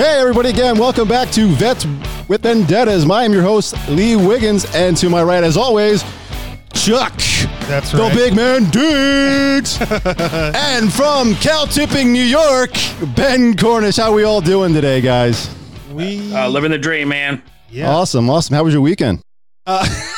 Hey, everybody, again, welcome back to Vets with Vendettas. I am your host, Lee Wiggins, and to my right, as always, Chuck. That's right. The big man, Diggs. and from Cal Tipping, New York, Ben Cornish. How we all doing today, guys? we Uh, living the dream, man. yeah. Awesome, awesome. How was your weekend? Uh,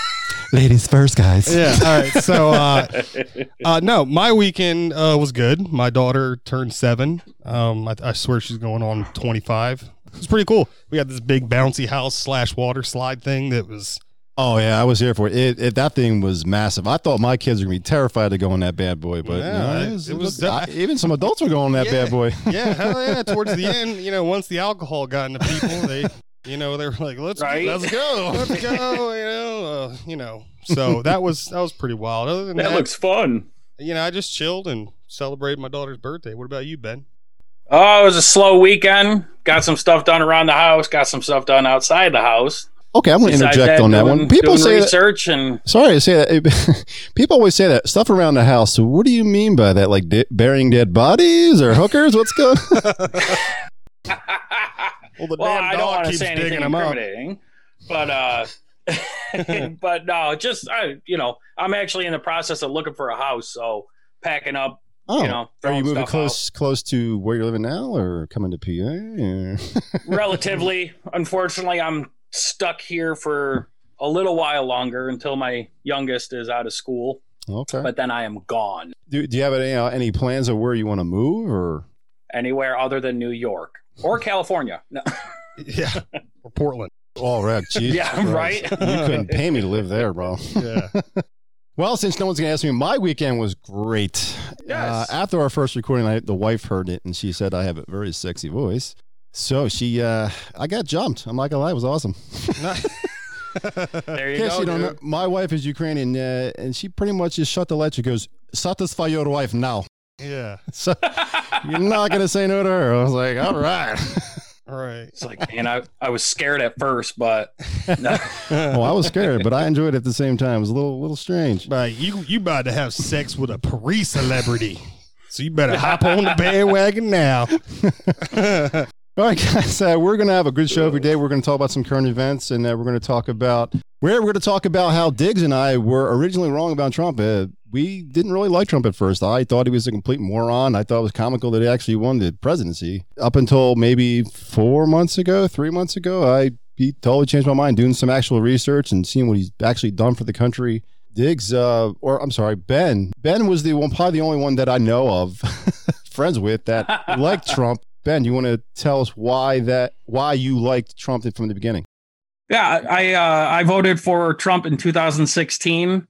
Ladies first, guys. yeah. All right. So, uh, uh, no, my weekend uh, was good. My daughter turned seven. Um, I, I swear she's going on 25. It's pretty cool. We got this big bouncy house slash water slide thing that was. Oh yeah, I was here for it. It, it. That thing was massive. I thought my kids were gonna be terrified to go on that bad boy, but Yeah, no, it- it was, it was I- even some adults were going on that Yeah. bad boy. Yeah, hell yeah. Towards the end, you know, once the alcohol got into people, they, you know, they were like, "Let's Right. let's go, let's go," you know, uh, you know. So that was that was pretty wild. Other than that, That looks fun. you know, I just chilled and celebrated my daughter's birthday. What about you, Ben? Oh, it was a slow weekend. Got some stuff done around the house. Got some stuff done outside the house. Okay, I'm gonna Besides interject on that doing- one. People doing say that. research and Sorry to say that. People always say that stuff around the house. So what do you mean by that? Like di- burying dead bodies or hookers? What's going? Well, the well, damn I don't want to say anything digging them up. incriminating, but uh, but no, just I, you know, I'm actually in the process of looking for a house, so packing up. Oh, You know, are you moving close close to where you're living now, or coming to PA? or- Relatively, unfortunately, I'm stuck here for a little while longer until my youngest is out of school, okay. but then I am gone Do, do you have any uh, any plans of where you want to move, or anywhere other than New York or California. No. Yeah, or Portland. all right? Jesus Yeah, Christ. right. You couldn't pay me to live there, bro. Yeah, Well, since no one's gonna ask me, my weekend was great. Yes. Uh, after our first recording, I, the wife heard it and she said I have a very sexy voice. So she, uh, I got jumped. I'm not gonna lie, it was awesome. There you In go. you don't know, dude. my wife is Ukrainian, uh, and she pretty much just shut the light. She goes, "Satisfy your wife now." Yeah. So you're not gonna say no to her. I was like, "All right." All right. It's like, man, I, I was scared at first, but no. well, I was scared, but I enjoyed it at the same time. It was a little, little strange. But you you about to have sex with a Paris celebrity, so you better hop on the bandwagon now. All right, guys, uh, we're going to have a good show every day. We're going to talk about some current events, and uh, we're going to talk about where we're going to talk about how Diggs and I were originally wrong about Trump. Uh, we didn't really like Trump at first. I thought he was a complete moron. I thought it was comical that he actually won the presidency. Up until maybe four months ago, three months ago, I he totally changed my mind. Doing some actual research and seeing what he's actually done for the country. Diggs, uh, or I'm sorry, Ben. Ben was the one, probably the only one that I know of, friends with that liked Trump. Ben, you want to tell us why that why you liked Trump from the beginning? Yeah, I uh, I voted for Trump in 2016.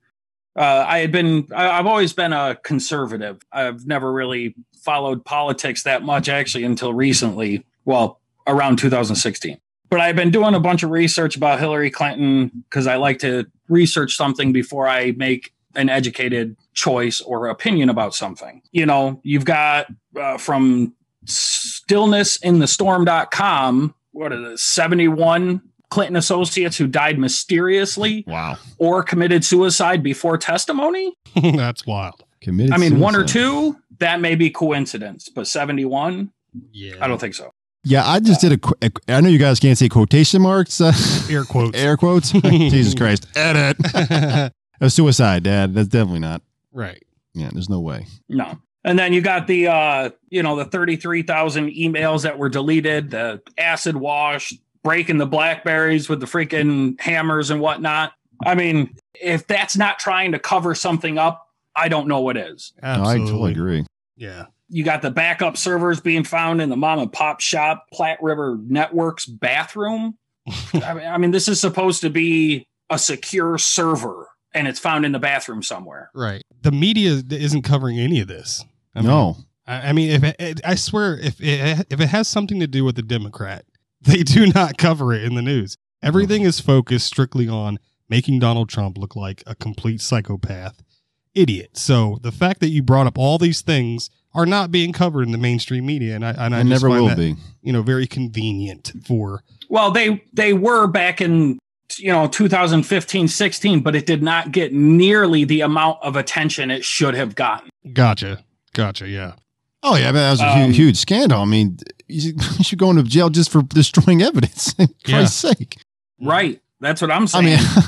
Uh, I had been I, I've always been a conservative. I've never really followed politics that much actually until recently. Well, around 2016. But I've been doing a bunch of research about Hillary Clinton because I like to research something before I make an educated choice or opinion about something. You know, you've got uh, from stillnessinthestorm.com, what is it, 71 Clinton associates who died mysteriously Wow, or committed suicide before testimony. That's wild. committed. I mean, one or two, that may be coincidence, but 71, Yeah, I don't think so. Yeah, I just did a. a- I know you guys can't say quotation marks, uh, air quotes. air quotes. Jesus Christ, edit. a suicide, Dad. That's definitely not. right. Yeah, there's no way. No. And then you got the uh, you know, the 33,000 emails that were deleted, the acid wash, breaking the blackberries with the freaking hammers and whatnot. I mean, if that's not trying to cover something up, I don't know what is. No, I totally agree. Yeah. You got the backup servers being found in the mom and pop shop Platte River Networks bathroom. I mean, I mean, this is supposed to be a secure server, and it's found in the bathroom somewhere. Right. The media isn't covering any of this. I mean, no, I, I mean, if it, it- I swear, if it, if it has something to do with the Democrat, they do not cover it in the news. Everything uh-huh. is focused strictly on making Donald Trump look like a complete psychopath idiot. So the fact that you brought up all these things are not being covered in the mainstream media, and I and I, I just never find will that, be. You know, very convenient for Well, they they were back in you know 2015 16 but it did not get nearly the amount of attention it should have gotten gotcha, gotcha. Yeah, Oh yeah, I mean, that was a Um, huge, huge scandal. I mean, you should, you go into jail just for destroying evidence. For Yeah. Christ's sake. Right. That's what I'm saying. I saying. mean,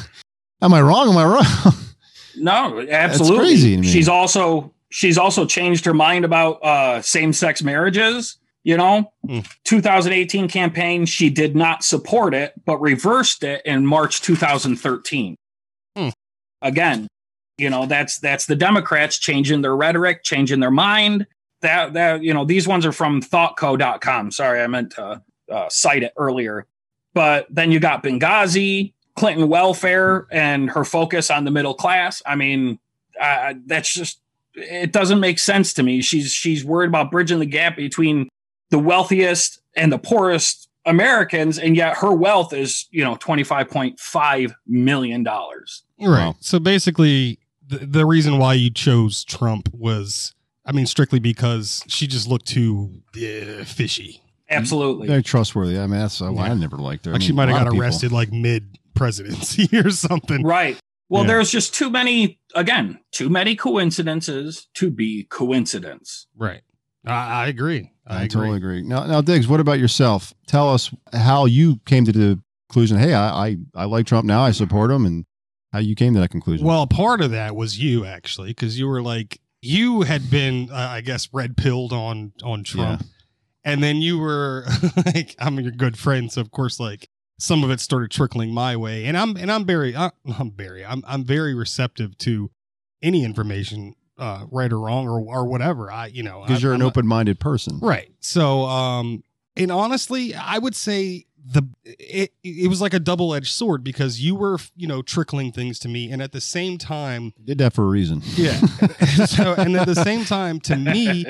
am I wrong? Am I wrong? no, absolutely. crazy to me. She's also she's also changed her mind about uh, same sex marriages. You know, Hmm. 2018 campaign, she did not support it, but reversed it in March 2013. Hmm. Again, you know, that's that's the Democrats changing their rhetoric, changing their mind. That that you know, these ones are from thoughtco.com. Sorry, I meant to uh, cite it earlier. But then you got Benghazi, Clinton welfare, and her focus on the middle class. I mean, uh, that's just it doesn't make sense to me. She's she's worried about bridging the gap between the wealthiest and the poorest Americans, and yet her wealth is you know twenty five point five million dollars. Right. Wow. So basically, the, the reason why you chose Trump was, I mean, strictly because she just looked too uh, fishy. Absolutely. Very trustworthy. I mean, that's why I never liked her. I Like she might have got arrested like mid presidency or something. Right. Well, Yeah. there's just too many. Again, too many coincidences to be coincidence. Right. I, I agree. I, I, agree. totally agree. Now, now, Diggs, what about yourself? Tell us how you came to the conclusion. Hey, I, I, I like Trump now. I support him, and how you came to that conclusion. Well, part of that was you actually, because you were like you had been, uh, I guess, red pilled on on Trump, and then you were like, I'm your good friend, so of course, like some of it started trickling my way, and I'm and I'm very, uh, I'm very, I'm I'm very receptive to any information, uh, right or wrong or or whatever. I, you know, because you're I'm an open-minded person. Right. So, um, and honestly, I would say the it it was like a double edged sword because you were you know trickling things to me, and at the same time, Did that for a reason. yeah. so, and at the same time, to me,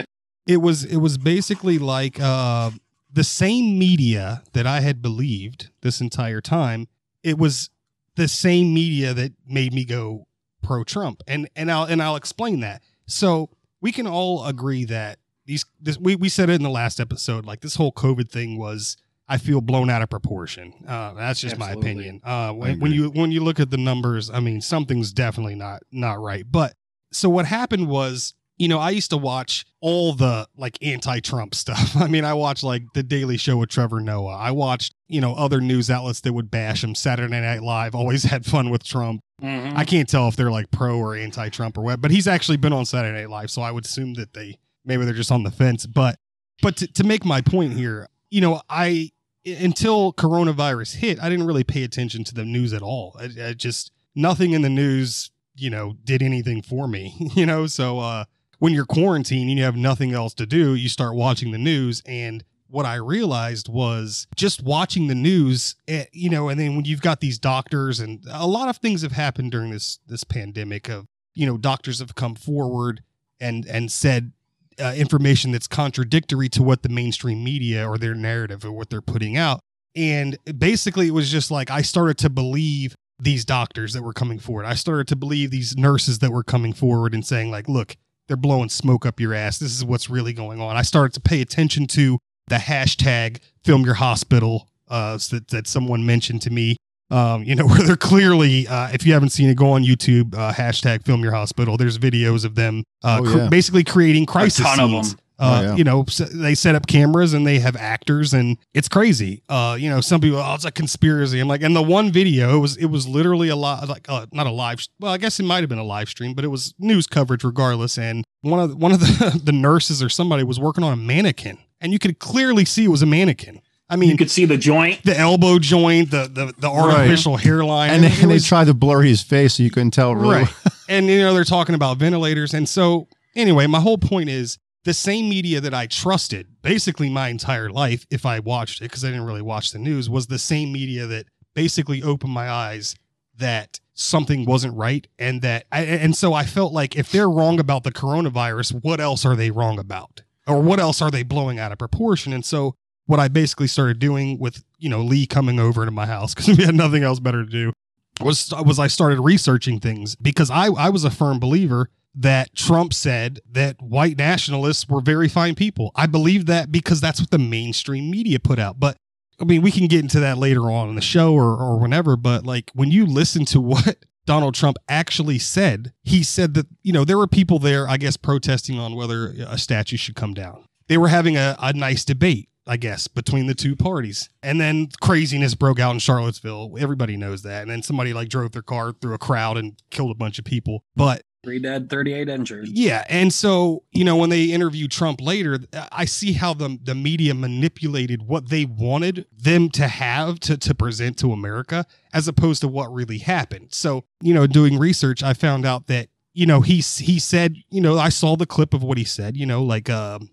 it was it was basically like uh the same media that I had believed this entire time. It was the same media that made me go pro Trump, and and I'll and I'll explain that. So we can all agree that these this we we said it in the last episode. Like this whole COVID thing was. I feel blown out of proportion. Uh, that's just my opinion. Uh, when, when you when you look at the numbers, I mean, something's definitely not not right. But so what happened was, you know, I used to watch all the like anti-Trump stuff. I mean, I watched like the Daily Show with Trevor Noah. I watched, you know, other news outlets that would bash him. Saturday Night Live always had fun with Trump. Mhm. I can't tell if they're like pro or anti-Trump or what, but he's actually been on Saturday Night Live, so I would assume that they maybe they're just on the fence. But but to, to make my point here, you know, I until coronavirus hit, I didn't really pay attention to the news at all. I, I just nothing in the news, you know, did anything for me. You know, so uh, when you're quarantined and you have nothing else to do, you start watching the news and. What I realized was just watching the news, eh, you know, and then when you've got these doctors and a lot of things have happened during this this pandemic of, you know, doctors have come forward and and said uh, information that's contradictory to what the mainstream media or their narrative or what they're putting out. And basically, it was just like I started to believe these doctors that were coming forward. I started to believe these nurses that were coming forward and saying, like, look, they're blowing smoke up your ass. This is what's really going on. I started to pay attention to the hashtag film your hospital uh, that, that someone mentioned to me. Um, you know, where they're clearly, uh, if you haven't seen it, go on YouTube, uh, hashtag film your hospital. There's videos of them uh, Oh, cr- basically creating crisis ton of scenes. them. Uh, Oh, yeah. You know, s they set up cameras and they have actors, and it's crazy. Uh, you know, some people, oh, it's a conspiracy. I'm like, and the one video it was it was literally a lot like uh, not a live. Well, I guess it might have been a live stream, but it was news coverage regardless. And one of one of the the nurses or somebody was working on a mannequin, and you could clearly see it was a mannequin. I mean, You could see the joint. the elbow joint, the the, the artificial hairline, And, it they, and they tried to blur his face so you couldn't tell really. right. and you know they're talking about ventilators, and so anyway, my whole point is the same media that I trusted basically my entire life, if I watched it, because I didn't really watch the news, was the same media that basically opened my eyes that something wasn't right, and that I, and so I felt like if they're wrong about the coronavirus, what else are they wrong about, or what else are they blowing out of proportion? And so what I basically started doing with you know Lee coming over to my house because we had nothing else better to do was was I started researching things because I I was a firm believer that Trump said that white nationalists were very fine people. I believed that because that's what the mainstream media put out. But I mean, we can get into that later on in the show or or whenever. But like when you listen to what Donald Trump actually said. He said that, you know, there were people there, I guess, protesting on whether a statue should come down. They were having a, a nice debate, I guess, between the two parties. And then craziness broke out in Charlottesville. Everybody knows that. And then somebody like drove their car through a crowd and killed a bunch of people. But Three dead, 38 injured. yeah, and so you know when they interview Trump later, I see how the the media manipulated what they wanted them to have to to present to America as opposed to what really happened. So you know, doing research, I found out that you know he he said you know I saw the clip of what he said. You know, like um,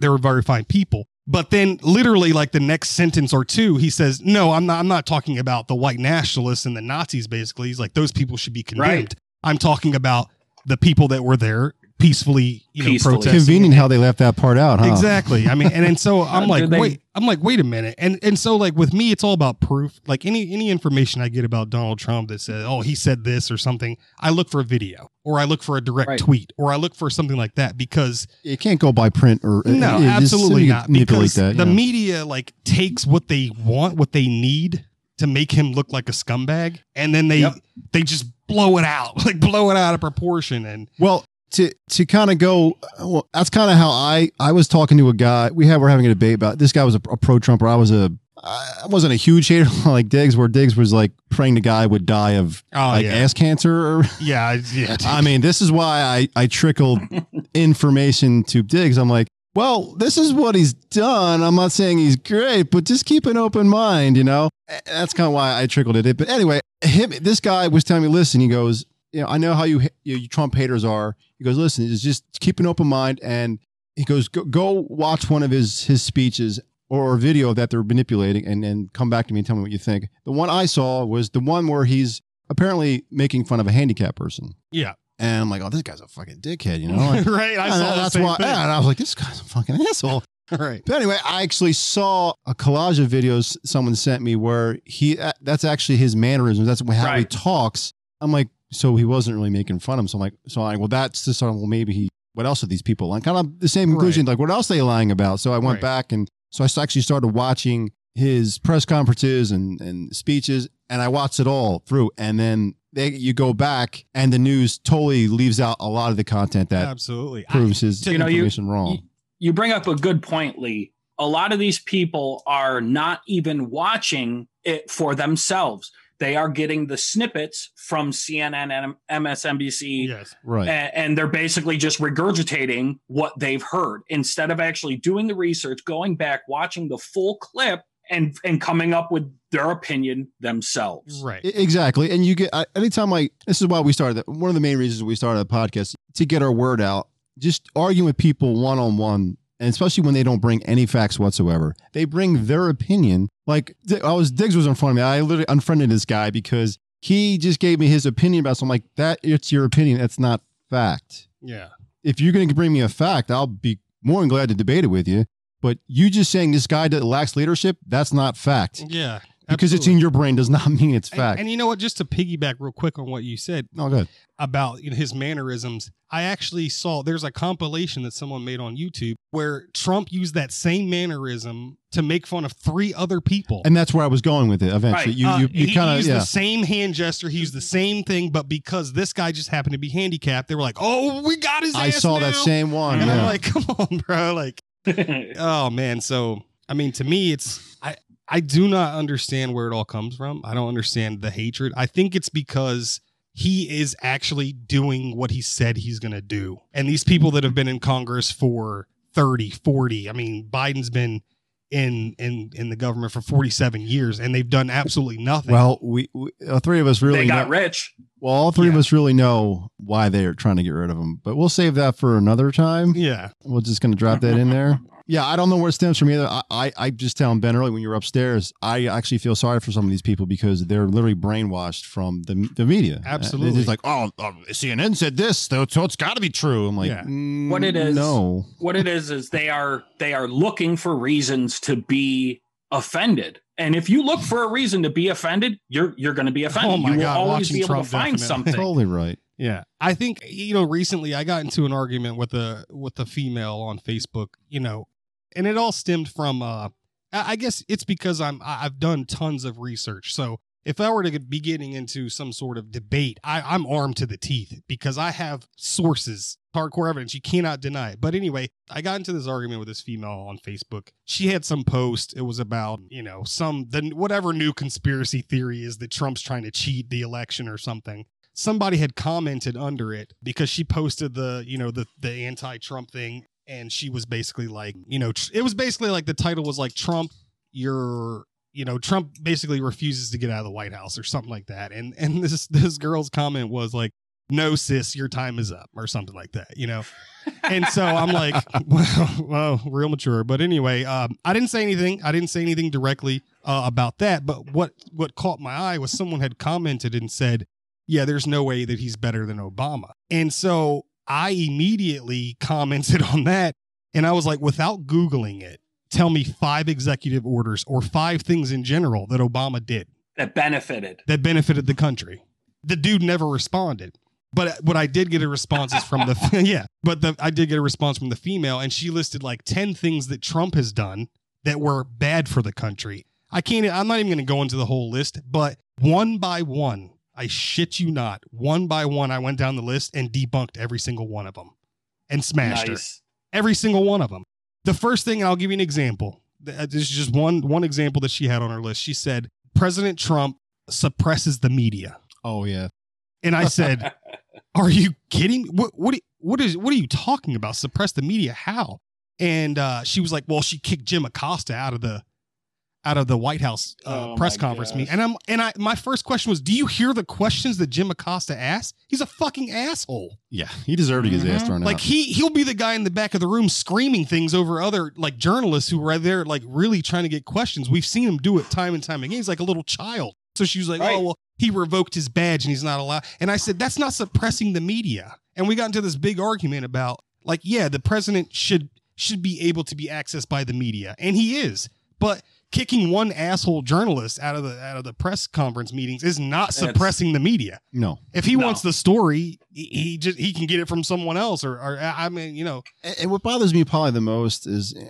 they were very fine people. But then, literally, like the next sentence or two, he says, "No, I'm not. I'm not talking about the white nationalists and the Nazis. Basically, he's like those people should be condemned. Right. I'm talking about the people that were there peacefully, you know, Peacefully. protesting. Convenient how they left that part out, huh? Exactly. I mean, and, and so I'm like, they- wait, I'm like, wait a minute. And and so like with me, it's all about proof. Like any any information I get about Donald Trump that says, oh, he said this or something, I look for a video or I look for a direct Right. tweet or I look for something like that because it can't go by print or uh, no, yeah, just absolutely you not. manipulate Because that, the yeah. media like takes what they want, what they need to make him look like a scumbag, and then they Yep. they just blow it out, like blow it out of proportion. And Well, to to kind of go, well, that's kind of how I I was talking to a guy. We had we're having a debate about this guy was a, a pro Trumper. I was a I wasn't a huge hater like Diggs, where Diggs was like praying the guy would die of oh like yeah, ass cancer. Or yeah, I- yeah. I mean, this is why I I trickled information to Diggs. I'm like. Well, this is what he's done. I'm not saying he's great, but just keep an open mind, you know? That's kind of why I trickled it. But anyway, him, this guy was telling me, listen, he goes, you know, I know how you, you, you Trump haters are. He goes, listen, is just keep an open mind. And he goes, go, go watch one of his, his speeches or a video that they're manipulating and then come back to me and tell me what you think. The one I saw was the one where he's apparently making fun of a handicapped person. yeah, And I'm like, oh, this guy's a fucking dickhead, you know? And- right. I saw that's why, thing. and I was like, this guy's a fucking asshole. Right. But anyway, I actually saw a collage of videos someone sent me where he uh, that's actually his mannerisms. That's how he talks. I'm like, so he wasn't really making fun of him. So I'm like, so I'm like, well, that's sort of well, maybe he. What else are these people lying? Kind of the same conclusion. Like, what else are they lying about? So I went Right. back and so I actually started watching his press conferences and and speeches, and I watched it all through. And then they you go back, and the news totally leaves out a lot of the content that Absolutely. Proves his You know, you- information wrong. you bring up a good point, Lee. A lot of these people are not even watching it for themselves. They are getting the snippets from CNN and MSNBC, yes. right. a- and they're basically just regurgitating what they've heard instead of actually doing the research, going back, watching the full clip, and and coming up with their opinion themselves. Right. Exactly. And you get, anytime I, this is why we started, one of the main reasons we started the podcast to get our word out, just arguing with people one on one. And especially when they don't bring any facts whatsoever, they bring their opinion. Like I was, Diggs was in front of me. I literally unfriended this guy because he just gave me his opinion about something. I'm like that. It's your opinion. That's not fact. yeah. If you're going to bring me a fact, I'll be more than glad to debate it with you. But you just saying this guy that lacks leadership, that's not fact. Yeah. Because it's in your brain does not mean it's fact. And, you know what? Just to piggyback real quick on what you said no, good. about you know, his mannerisms, I actually saw there's a compilation that someone made on YouTube where Trump used that same mannerism to make fun of three other people. And that's where I was going with it eventually. Right. You, Uh, you, you he kind of, used yeah. the same hand gesture. He used the same thing, but because this guy just happened to be handicapped, they were like, "Oh, we got his." I ass saw that same one. and I'm like, "Come on, bro!" Like, oh man. So, I mean, to me, it's I I do not understand where it all comes from. I don't understand the hatred. I think it's because he is actually doing what he said he's going to do. And these people that have been in Congress for 30, 40, I mean, Biden's been in in in the government for 47 years and they've done absolutely nothing. well, we, we uh, three of us really they got know, rich. well, all three of us really know why they are trying to get rid of him, but we'll save that for another time. yeah. We're just going to drop that in there. Yeah, I don't know where it stems from either. I, I, I just telling Ben earlier when you were upstairs, I actually feel sorry for some of these people because they're literally brainwashed from the, the media. Absolutely. It's like, oh, uh, CNN said this, so so it's got to be true. I'm like, Yeah. mm, What it is- No. what it is is they are they are looking for reasons to be offended and if you look for a reason to be offended you're you're going to be offended Oh my you will God, always be able Trump, to find definitely. something Totally right. Yeah. I think you know recently I got into an argument with a with a female on Facebook, you know, and it all stemmed from uh I guess it's because I'm I've done tons of research. So if I were to be getting into some sort of debate, I, I'm armed to the teeth because I have sources, hardcore evidence. You cannot deny it. But anyway, I got into this argument with this female on Facebook. She had some post. It was about, you know, some, the, whatever new conspiracy theory is that Trump's trying to cheat the election or something. Somebody had commented under it because she posted the, you know, the, the anti Trump thing. And she was basically like, you know, it was basically like the title was like, Trump, you're you know, Trump basically refuses to get out of the White House or something like that. And and this this girl's comment was like, "No, sis, your time is up," or something like that. You know. and so I'm like, well, well, real mature. But anyway, um, I didn't say anything. I didn't say anything directly uh, about that. But what what caught my eye was someone had commented and said, "Yeah, there's no way that he's better than Obama." And so I immediately commented on that, and I was like, without googling it, tell me five executive orders or five things in general that Obama did that benefited that benefited the country. The dude never responded. But what I did get a response is from the yeah, but the, I did get a response from the female, and she listed like ten things that Trump has done that were bad for the country. I can't. I'm not even going to go into the whole list, but one by one, I shit you not, one by one, I went down the list and debunked every single one of them and smashed nice. her. Every single one of them. The first thing, and I'll give you an example. This is just one one example that she had on her list. She said President Trump suppresses the media, Oh yeah. and I said, "Are you kidding? What what are- what is what are you talking about? Suppress the media? How?" And uh, she was like, "Well, she kicked Jim Acosta out of the out of the White House uh, Oh, press conference gosh. meeting." And I'm and I my first question was, "Do you hear the questions that Jim Acosta asked? He's a fucking asshole." Yeah. He deserved to get his ass Mhm. thrown Like out. he he'll be the guy in the back of the room screaming things over other like journalists who are there like really trying to get questions. We've seen him do it time and time again. He's like a little child. So she was like, Right. "Oh well, he revoked his badge and he's not allowed." And I said, "That's not suppressing the media." And we got into this big argument about like, yeah, the president should should be able to be accessed by the media, and he is. But kicking one asshole journalist out of the out of the press conference meetings is not suppressing the media. no. If he No. wants the story, he, he just he can get it from someone else, or, or I mean, you know, And and what bothers me probably the most is uh,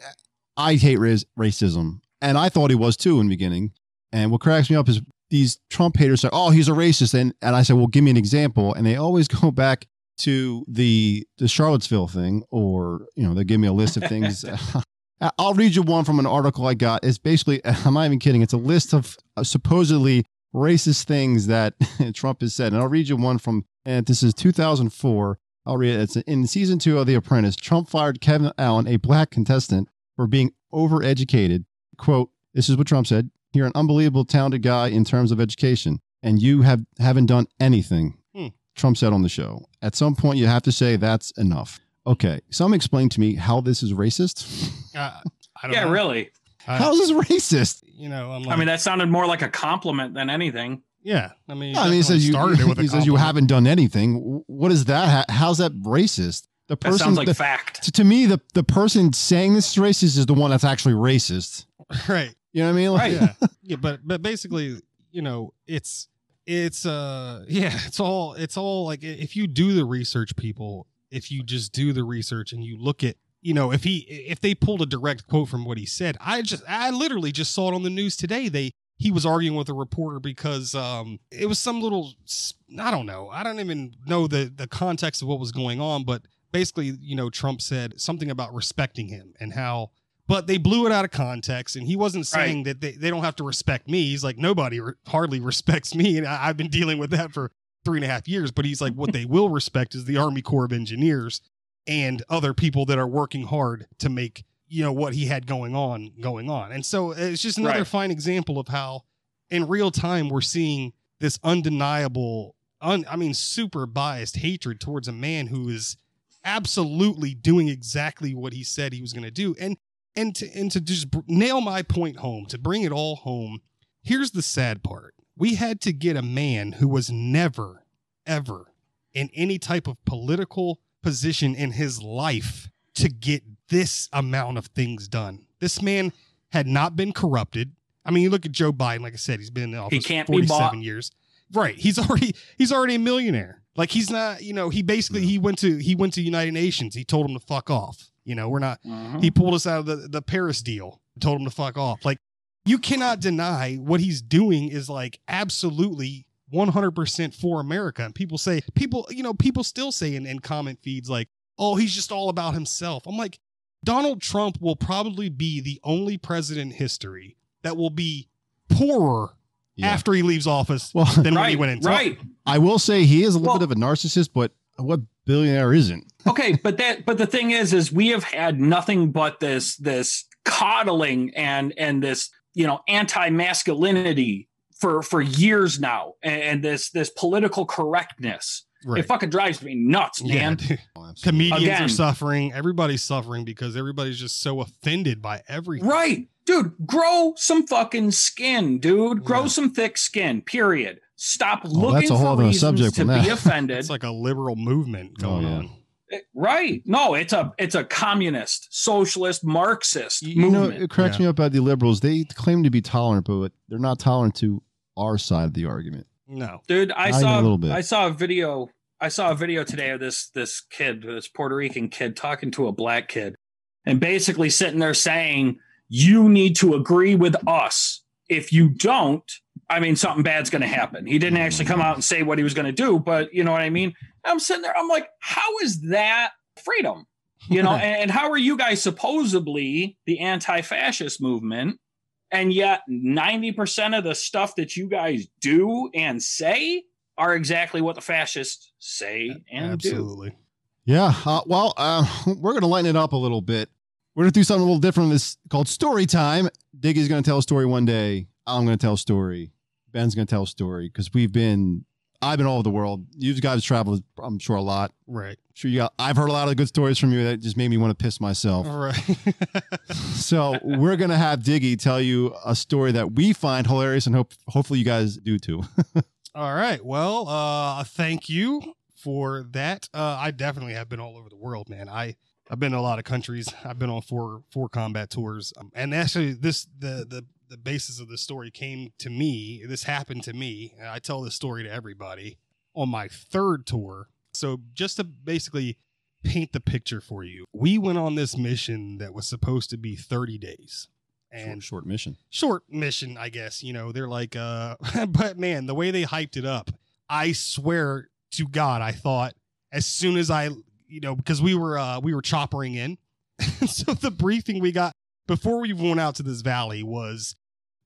I hate race, racism, and I thought he was too in the beginning. And what cracks me up is these Trump haters say, "Oh, he's a racist," and and I said, "Well, give me an example." And they always go back to the the Charlottesville thing, or you know, they give me a list of things. I'll read you one from an article I got. It's basically, I'm not even kidding. It's a list of uh, supposedly racist things that Trump has said, and I'll read you one from. And this is 2004. I'll read it. It's in season two of The Apprentice. Trump fired Kevin Allen, a black contestant, for being overeducated. Quote, this is what Trump said. You're an unbelievable talented guy in terms of education, and you have haven't done anything. Hmm. Trump said on the show. At some point, you have to say that's enough. Okay, some explain to me how this is racist. uh, I don't Yeah, know. really. I, How is this racist? you know, I'm like, I mean, that sounded more like a compliment than anything. yeah, I mean, I mean, he says you. started it with a He says you haven't done anything. What is that? How's that racist? The That person. sounds like the- fact. to, to me, the the person saying this is racist is the one that's actually racist. right. You know what I mean? Like, Right. yeah yeah but but basically you know it's it's uh yeah it's all it's all like if you do the research people if you just do the research and you look at you know if he if they pulled a direct quote from what he said i just i literally just saw it on the news today. They he was arguing with a reporter because um it was some little i don't know. I don't even know the the context of what was going on but basically you know trump said something about respecting him and how but they blew it out of context and he wasn't saying that they, they don't have to respect me. He's like nobody re- hardly respects me. And I, i've been dealing with that for three and a half years but he's like what they will respect is the army corps of engineers and other people that are working hard to make you know what he had going on going on. And so it's just another Right. fine example of how in real time we're seeing this undeniable un, i mean super biased hatred towards a man who is absolutely doing exactly what he said he was going to do. And and to and to just br- nail my point home to bring it all home here's the sad part we had to get a man who was never ever in any type of political position in his life to get this amount of things done. This man had not been corrupted. I mean you look at joe biden like i said he's been in office can't be 47 bought. years. Right he's already he's already a millionaire. Like he's not you know he basically he went to he went to united nations. He told him to fuck off. You know we're not Mhm. he pulled us out of the, the Paris deal, told him to fuck off. Like you cannot deny what he's doing is like absolutely 100% for America. And people say, people, you know, people still say in, in comment feeds like, oh, he's just all about himself. I'm like, Donald Trump will probably be the only president in history that will be poorer Yeah. after he leaves office Well, than when he went into right. I will say he is a little Well- bit of a narcissist, but what billionaire isn't? okay but that but the thing is is we have had nothing but this this coddling and and this you know anti-masculinity for for years now and, and this this political correctness Right. it fucking drives me nuts man dude. Oh, comedians Again. are suffering. Everybody's suffering because everybody's just so offended by everything. right dude grow some fucking skin dude grow Yeah. some thick skin period stop Oh, looking that's a whole for other reasons subject to be offended It's like a liberal movement oh, going Oh, yeah. on. Right no it's a it's a communist socialist marxist You know, movement it cracks Yeah. me up about the liberals. They claim to be tolerant, but they're not tolerant to our side of the argument. No. dude i Not saw a little bit. i saw a video i saw a video today of this this kid this puerto rican kid talking to a black kid and basically sitting there saying you need to agree with us if you don't i mean something bad's going to happen he didn't actually come out and say what he was going to do but you know what i mean i'm sitting there i'm like how is that freedom you know and, and how are you guys supposedly the anti-fascist movement and yet 90% of the stuff that you guys do and say are exactly what the fascists say and do Absolutely. Yeah. Uh, well, uh, we're going to lighten it up a little bit. We're going to do something a little different. This called story time. Diggy's going to tell a story one day. I'm going to tell a story. Ben's going to tell a story because we've been, I've been all over the world. You guys traveled, I'm sure, a lot. Right. sure you got, I've heard a lot of good stories from you that just made me want to piss myself. All right. So we're going to have Diggy tell you a story that we find hilarious and hope, hopefully you guys do too. All right. Well, uh, thank you for that. Uh, I definitely have been all over the world, man. I I've been to a lot of countries. I've been on four four combat tours, um, and actually, this the the the basis of the story came to me. This happened to me. I tell this story to everybody on my third tour. So just to basically paint the picture for you, we went on this mission that was supposed to be 30 days. And short, short mission. short mission, I guess. You know, they're like, uh, but man, the way they hyped it up, I swear to God, I thought as soon as I, you know, because we were uh we were choppering in, so the briefing we got before we went out to this valley was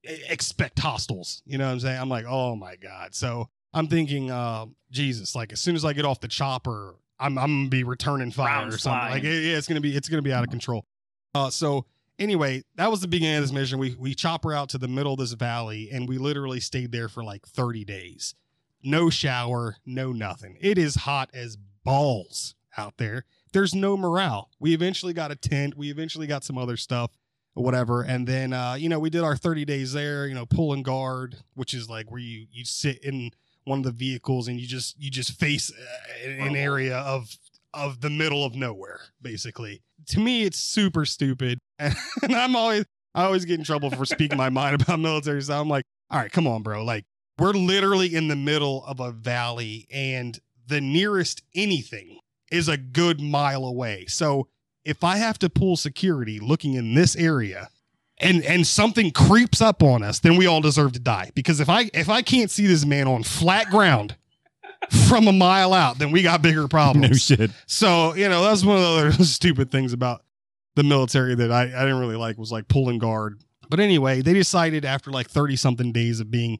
"E- expect hostiles. You know what I'm saying? I'm like, oh my God. So I'm thinking, uh, Jesus, like as soon as I get off the chopper, I'm I'm gonna be returning fire Rounds or something. flying. Like, yeah, it's gonna be it's gonna be out of control. Uh, so anyway, that was the beginning of this mission. We we chopper out to the middle of this valley, and we literally stayed there for like 30 days. No shower, no nothing. It is hot as balls out there. There's no morale. We eventually got a tent. We eventually got some other stuff, or whatever. And then uh, you know, we did our 30 days there. You know, pull and guard, which is like where you you sit in one of the vehicles and you just you just face uh, an area of of the middle of nowhere, basically. To me, it's super stupid, and, I'm always I always get in trouble for speaking my mind about military stuff. I'm like, all right, come on, bro. Like we're literally in the middle of a valley, and the nearest anything is a good mile away. So if I have to pull security looking in this area. And, and something creeps up on us, then we all deserve to die. Because if I if I can't see this man on flat ground from a mile out, then we got bigger problems. No shit. So, you know, that's one of the other stupid things about the military that I, I didn't really like was like pulling guard. But anyway, they decided after like 30 something days of being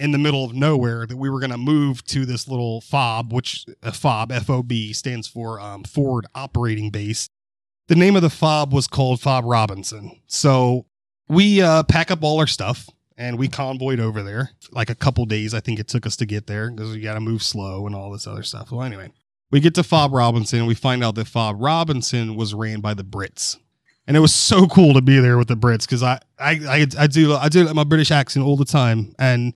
in the middle of nowhere that we were going to move to this little FOB, which uh, FOB, FOB stands for um, Forward Operating Base. The name of the FOB was called FOB Robinson. So we uh, pack up all our stuff and we convoyed over there. Like a couple days, I think it took us to get there because we got to move slow and all this other stuff. Well, anyway, we get to Fob Robinson and we find out that Fob Robinson was ran by the Brits. And it was so cool to be there with the Brits because I, I, I, I do I do like my British accent all the time, and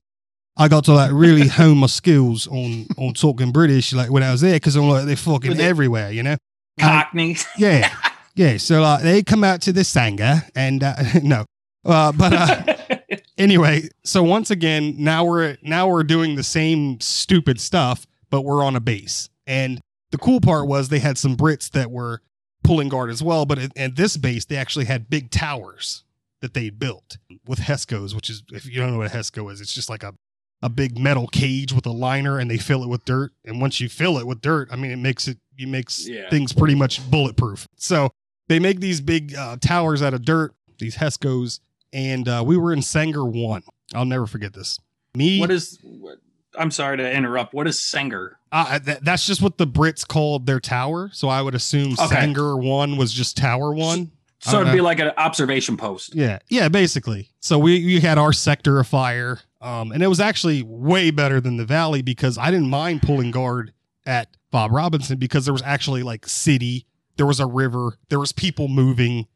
I got to like really hone my skills on on talking British like when I was there because I'm like they're fucking everywhere, you know. Cockney. Yeah, yeah. So like they come out to the Sanger and uh, no, uh, but uh, anyway, so once again, now we're now we're doing the same stupid stuff, but we're on a base. And the cool part was they had some Brits that were pulling guard as well, but at, at this base they actually had big towers. that they built with Hescos, which is if you don't know what a Hesco is, it's just like a a big metal cage with a liner and they fill it with dirt. And once you fill it with dirt, I mean, it makes it, it makes Yeah. things pretty much bulletproof. So they make these big uh, towers out of dirt, these Hescos. And uh, we were in Sanger 1. I'll never forget this. Me, What is? What, I'm sorry to interrupt. What is Sanger? uh, that, that's just what the Brits called their tower. So I would assume Okay. Sanger 1 was just Tower 1. So it'd be like an observation post. Yeah, yeah, basically. So we we had our sector of fire, um, and it was actually way better than the valley because I didn't mind pulling guard at FOB Robinson because there was actually like city, there was a river, there was people moving,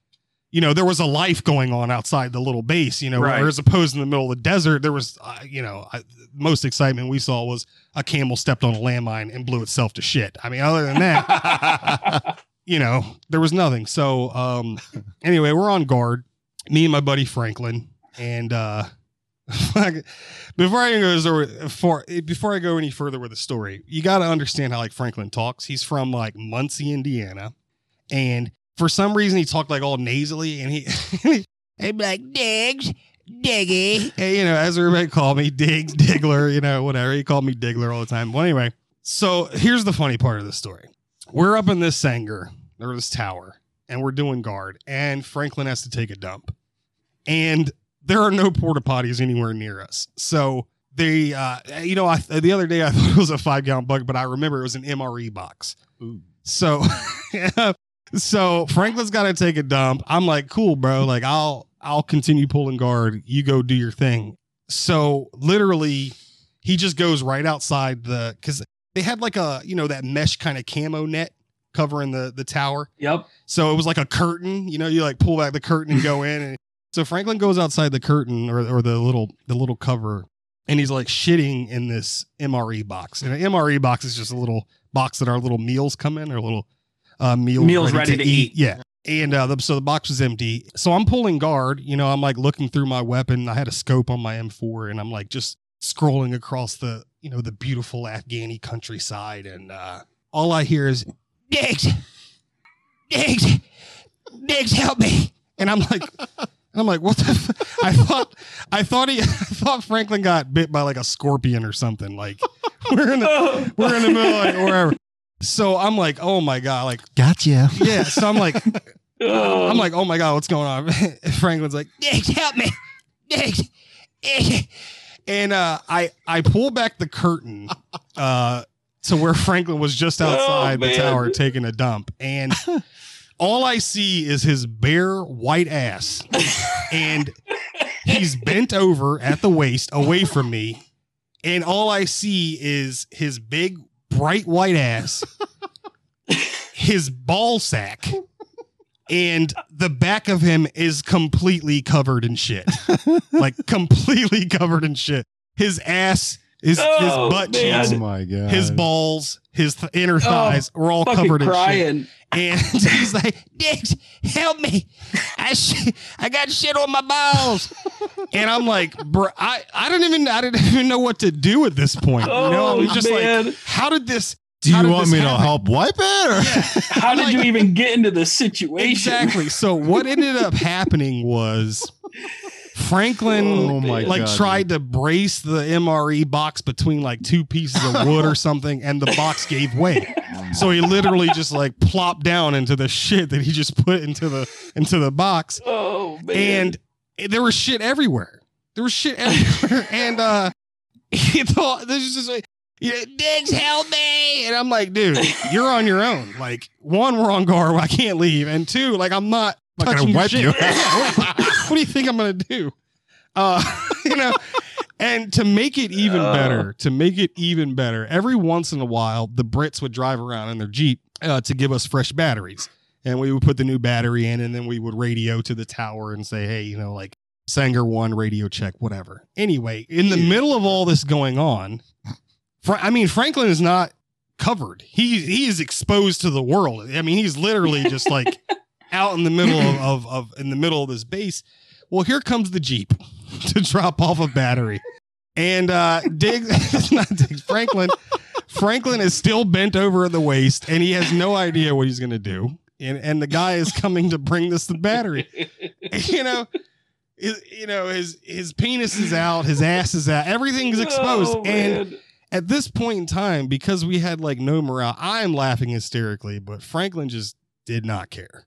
you know, there was a life going on outside the little base, you know, Right. whereas opposed in the middle of the desert, there was, uh, you know, I, most excitement we saw was a camel stepped on a landmine and blew itself to shit. I mean, other than that you know, there was nothing. So, um, anyway, we're on guard. Me and my buddy Franklin, and uh, before I go before I go any further with the story, you got to understand how like Franklin talks. He's from like Muncie, Indiana, and for some reason he talked like all nasally, and he he'd be like Diggs, Diggy, and, you know, as everybody called me, Diggs, Diggler, you know, whatever. He called me Diggler all the time. Well, anyway, so here's the funny part of the story we're up in this Sanger or this tower and we're doing guard and Franklin has to take a dump and there are no porta potties anywhere near us. So they, uh, you know, I, the other day I thought it was a five gallon bucket but I remember it was an MRE box. Ooh. So, so Franklin's got to take a dump. I'm like, cool, bro. Like I'll, I'll continue pulling guard. You go do your thing. So literally he just goes right outside the, cause they had like a, you know, that mesh kind of camo net covering the, the tower. Yep. So it was like a curtain, you know, you like pull back the curtain and go in. And so Franklin goes outside the curtain or, or the little the little cover and he's like shitting in this MRE box. And an MRE box is just a little box that our little meals come in or little uh, meals, Meals ready to eat. Yeah. And uh, the, so the box was empty. So I'm pulling guard, you know, I'm like looking through my weapon. I had a scope on my M4 and I'm like just scrolling across the, you know, the beautiful Afghani countryside. And uh, all I hear is, Diggs, Diggs, Diggs, help me. And I'm like, and I'm like, what the? F-? I thought, I thought he, I thought Franklin got bit by like a scorpion or something. Like we're in the, we're in the middle of like, wherever. So I'm like, oh my god, like Gotcha. yeah. So I'm like, Oh. I'm like, oh my god, what's going on? Franklin's like, Diggs, help me, Diggs. And uh, I I pull back the curtain uh, to where Franklin was just outside the tower taking a dump, and all I see is his bare white ass, and he's bent over at the waist, away from me, and all I see is his big bright white ass, his ball sack, and the back of him is completely covered in shit. like completely covered in shit. His ass, his, Oh, his butt man. cheeks, Oh my god. his balls, his th- inner oh, thighs were all Fucking covered in shit. And he's like, Diggs, help me. I sh- I got shit on my balls. and I'm like, bro, I, I don't even I didn't even know what to do at this point. you know, Oh, I'm just man. like, how did this Do you want this me to help wipe it? Or? How did like- you even get into this situation? Exactly. So what ended up happening was Franklin Oh my like God, tried to brace the MRE box between like two pieces of wood or something, and the box gave way. So he literally just like plopped down into the shit that he just put into the into the box, Oh man. and there was shit everywhere. There was shit everywhere, and uh, he thought this is just like. Yeah, Diggs, help me! And I'm like, dude, you're on your own. Like, one, we're on guard, I can't leave, and two, like, I'm not I'm touching gonna your wipe shit. you. What, what do you think I'm gonna do? Uh, you know, and to make it even Uh. better, to make it even better, every once in a while, the Brits would drive around in their Jeep uh, to give us fresh batteries. And we would put the new battery in, and then we would radio to the tower and say, hey, you know, like Sanger one radio check, whatever. Anyway, in the middle of all this going on, Fra- I mean, Franklin is not covered. He he is exposed to the world. I mean, he's literally just like out in the middle of, of, of in the middle of this base. Well, here comes the Jeep to drop off a battery. And uh Diggs not Diggs, Franklin. Franklin is still bent over at the waist and he has no idea what he's gonna do. And and the guy is coming to bring this the battery. you know, his, you know, his his penis is out, his ass is out, everything's exposed. Oh, and. At this point in time, because we had like no morale, I'm laughing hysterically, but Franklin just did not care.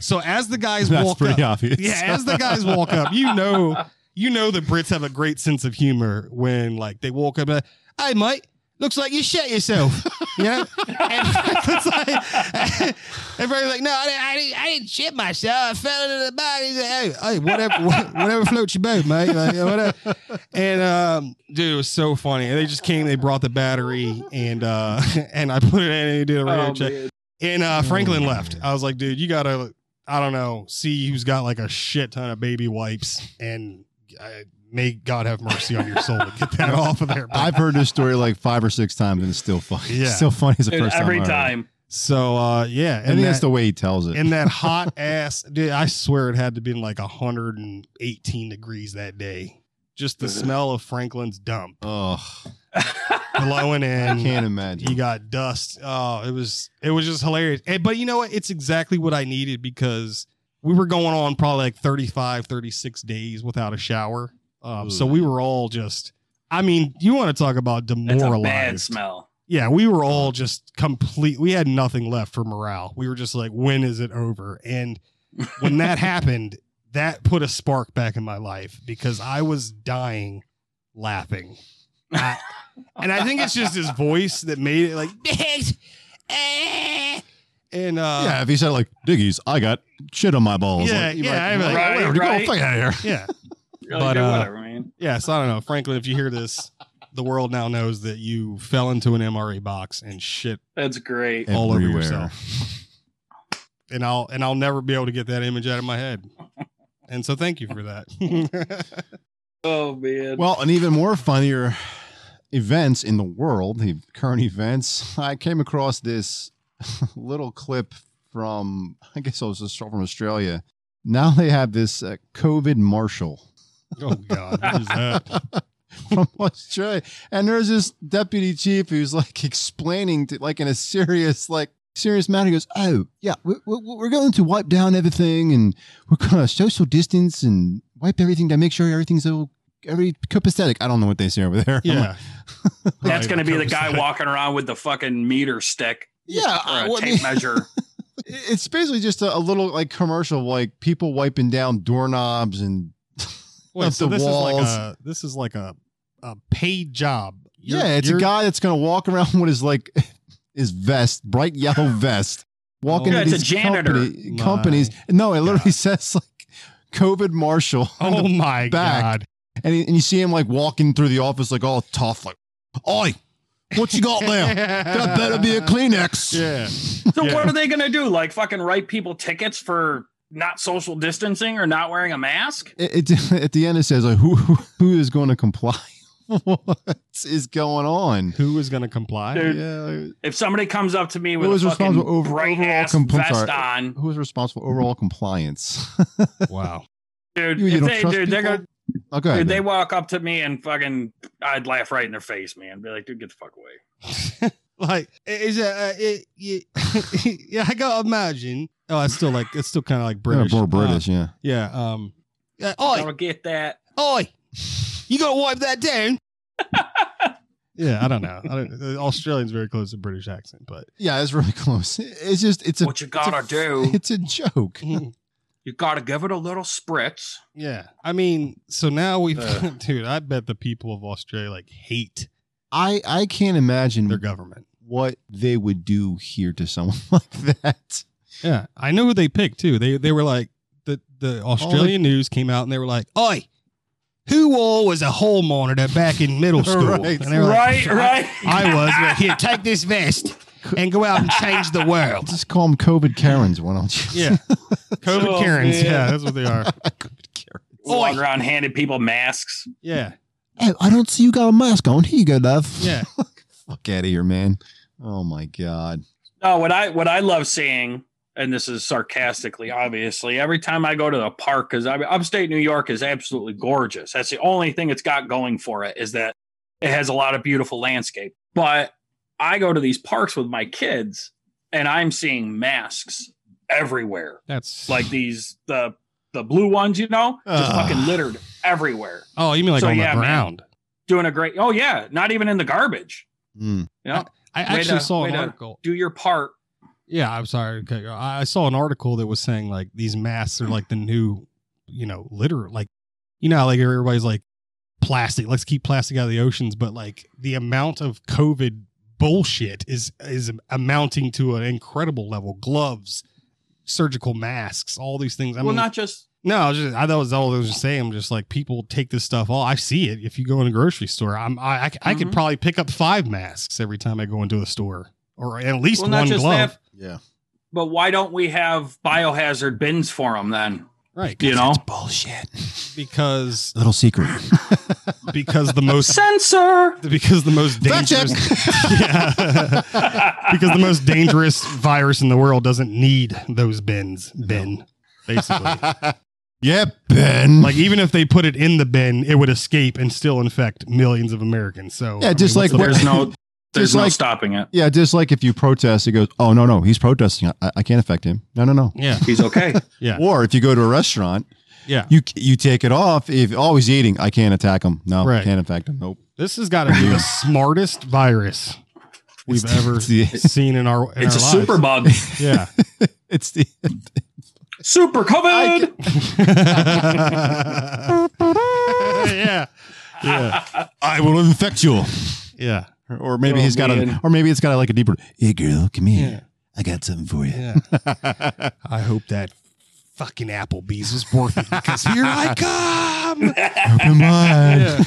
So as the guys That's walk pretty up, obvious. yeah, as the guys walk up, you know, you know the Brits have a great sense of humor when like they walk up, and, hey mate, looks like you shit yourself, you know. and Franklin's like, everybody's like, no, I didn't, I didn't, I didn't shit myself. I fell into the body. He's like, hey, hey, whatever, whatever floats your boat, mate. Like, whatever. And um, dude, it was so funny. And they just came, they brought the battery, and uh, and I put it in, and he did a radio Oh, check. man. And uh, Franklin Oh, left. I was like, dude, you gotta, I don't know, see who's got like a shit ton of baby wipes, and uh, may God have mercy on your soul to get that off of there. But- I've heard this story like five or six times, and it's still funny. Yeah. still funny as the Dude, first time. every I heard it. time. so uh, yeah, I and think that's the way he tells it. and that hot ass, dude, I swear it had to been like 118 degrees that day. Just the smell of Franklin's dump oh, blowing in. I can't imagine. He got dust. Oh, it was it was just hilarious. And- but you know what? It's exactly what I needed because we were going on probably like 35, 36 days without a shower. Um, so we were all just I mean, you want to talk about It's a bad demoralized. smell. Yeah, we were all just complete we had nothing left for morale. We were just like, when is it over? And when that happened, that put a spark back in my life because I was dying laughing. I- and I think it's just his voice that made it like and uh yeah, if he said like Diggies, I got shit on my balls. Yeah, like, you'd yeah, I'd be like, like, whatever, right, go right. fuck out of here. yeah. Really But, good, uh, whatever, man. Yeah, so I don't know. Franklin, if you hear this, the world now knows that you fell into an MRE box and shit That's great. all over yourself. And I'll and I'll never be able to get that image out of my head. And so thank you for that. Oh man. Well, and even more funnier events in the world, the current events. I came across this little clip from, I guess it was just from Australia. Now they have this uh, COVID marshal oh God, what is that? from Australia, and there's this deputy chief who's like explaining to, like in a serious, like serious manner. He goes, "Oh yeah, we're, we're, we're going to wipe down everything, and we're going to social distance and wipe everything to make sure everything's all." Every copacetic. I don't know what they say over there. I'm like, Yeah. That's going to be the guy walking around with the fucking meter stick Yeah, or I- a well, I tape mean, measure. it's basically just a, a little like commercial, like people wiping down doorknobs and Wait, Up so the this is like a this is like a a paid job. You're- yeah, it's a guy that's gonna walk around with his like his vest, bright yellow vest, walking oh. Yeah, to it's a these janitor. company- companies. No, it literally says like COVID marshal on Oh the my back. God. and, he, and you see him like walking through the office like all tough, like, "Oi, what you got there? that better be a Kleenex." Yeah. So Yeah. what are they going to do? Like fucking write people tickets for not social distancing or not wearing a mask? It, it, at the end, it says like, "Who who is going to comply? what is going on?" Who is going to comply? Dude. Yeah, If somebody comes up to me with Who is a fucking responsible over- bright overall ass compl- vest sorry. on, who's responsible for overall compliance? Wow. dude, You- you if don't they, trust dude, they're gonna, oh, go ahead. dude, they walk up to me and fucking, I'd laugh right in their face, man. Be like, dude, get the fuck away. like is it, uh, it, yeah, yeah i gotta imagine oh it's still like it's still kind of like british Yeah, more British, yeah. Uh, yeah um yeah I oi don't get that. oi you gotta wipe that down yeah i don't know I don't, the australian's very close to british accent but Yeah, it's really close. It's just it's a What you gotta it's a, do, It's a joke. you gotta give it a little spritz. yeah i mean so now we've Uh. dude i bet the people of australia like hate I I can't imagine their government what they would do here to someone like that. yeah i know who they picked too they they were like the the oh, australian news came out and they were like oi who all was a hall monitor back in middle school Right. and they were like, Right, right. I was. But here, take this vest and go out and change the world. Just call them COVID Karens. Why don't you? Yeah. COVID Oh, Karens. man. Yeah, that's what they are. COVID Karens. Walking around handing people masks. Yeah. Hey, I don't see you got a mask on. Here you go, love. Yeah. Fuck out of here, man. Oh my god. No, what I what I love seeing, and this is sarcastically, obviously, every time I go to the park, because I mean, upstate New York is absolutely gorgeous. That's the only thing it's got going for it is that it has a lot of beautiful landscape. But I go to these parks with my kids, and I'm seeing masks everywhere, That's like these the the blue ones, you know, just Ugh. fucking littered everywhere. Oh, you mean like So, on yeah, the man. ground? Doing a great. Oh yeah, not even in the garbage. Mm. You know, I actually to- saw an article. do your part. Yeah, I'm sorry. Okay, I saw an article that was saying like these masks are like the new, you know, litter. Like, you know, like everybody's like plastic. Let's keep plastic out of the oceans, but like the amount of COVID bullshit is is amounting to an incredible level. Gloves, surgical masks, all these things. I well, mean, not just no, I, was just, I thought was all I was just saying. I'm just like people take this stuff off. I see it if you go in a grocery store. I'm I I, I could Mhm. probably pick up five masks every time I go into a store, or at least well, one glove. that, Yeah. but why don't we have biohazard bins for them then? Right, You know, Bullshit. because Little secret. because the most censor. because the most dangerous yeah because the most dangerous virus in the world doesn't need those bins bin basically yeah, Ben. like even if they put it in the bin it would escape and still infect millions of Americans so Yeah, just what's like the- there's no there's no like- stopping it. yeah, just like if you protest, it goes, oh, no, no, he's protesting. I, I can't affect him. No, no, no. yeah He's okay. yeah Or if you go to a restaurant, yeah you you take it off. If oh, he's eating, I can't attack him. No, Right. can't affect him. Nope. this has got to be the smartest virus we've It's ever the- seen in our in it's a our super bug. yeah It's the Super COVID. yeah yeah I will infect you. yeah Or maybe Oh, he's got a, or maybe it's got a, like a deeper. Hey, girl, come here. Yeah. I got something for you. Yeah. I hope that fucking Applebee's is worth it because here I come. Come on. Yeah.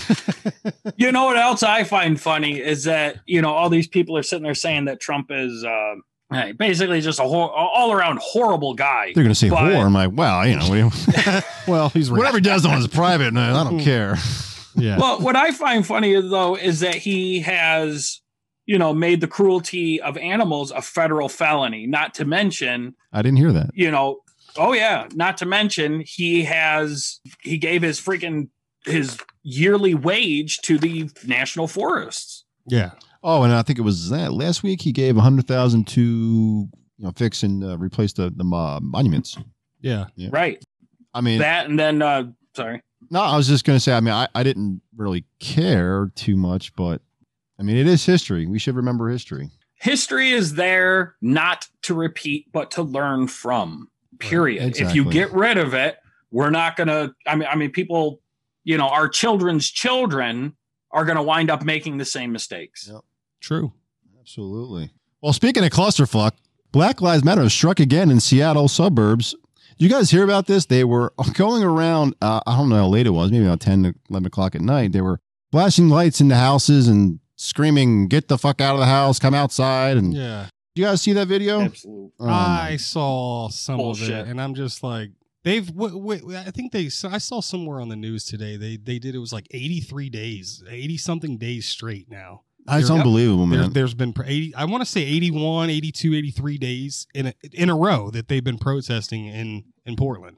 You know what else I find funny is that you know all these people are sitting there saying that Trump is uh, hey, basically just a hor- all around horrible guy. They're gonna say But- whore. I'm like, well, you know, what do you, Well, he's whatever he does on his private, man, I don't hmm. care. Yeah. Well, what I find funny though is that he has, you know, made the cruelty of animals a federal felony. Not to mention, I didn't hear that. you know, oh yeah, not to mention he has he gave his freaking his yearly wage to the national forests. yeah. Oh, and I think it was that last week he gave a hundred thousand to you know fix and uh, replace the the uh, monuments. Yeah. Right. I mean, That and then uh sorry. no, I was just gonna say. I mean, I, I didn't really care too much, but I mean, it is history. We should remember history. History is there not to repeat but to learn from. Period. If you get rid of it, we're not going to I mean I mean people, you know, our children's children are going to wind up making the same mistakes. Yep. True. Absolutely. Well, speaking of clusterfuck, Black Lives Matter struck again in Seattle suburbs. You guys hear about this? They were going around, uh, I don't know how late it was, maybe about 10 to 11 o'clock at night. They were flashing lights into houses and screaming, get the fuck out of the house, come outside. And Yeah. you guys see that video? Absolutely. Oh, I saw some of it, and I'm just like, they've. W- w- I think they. I saw somewhere on the news today. They they did it was like 83 days, 80 something days straight now. Ah, it's There- unbelievable, There's, man. there's been 80 I want to say 81, 82, 83 days in a, in a row that they've been protesting in in Portland.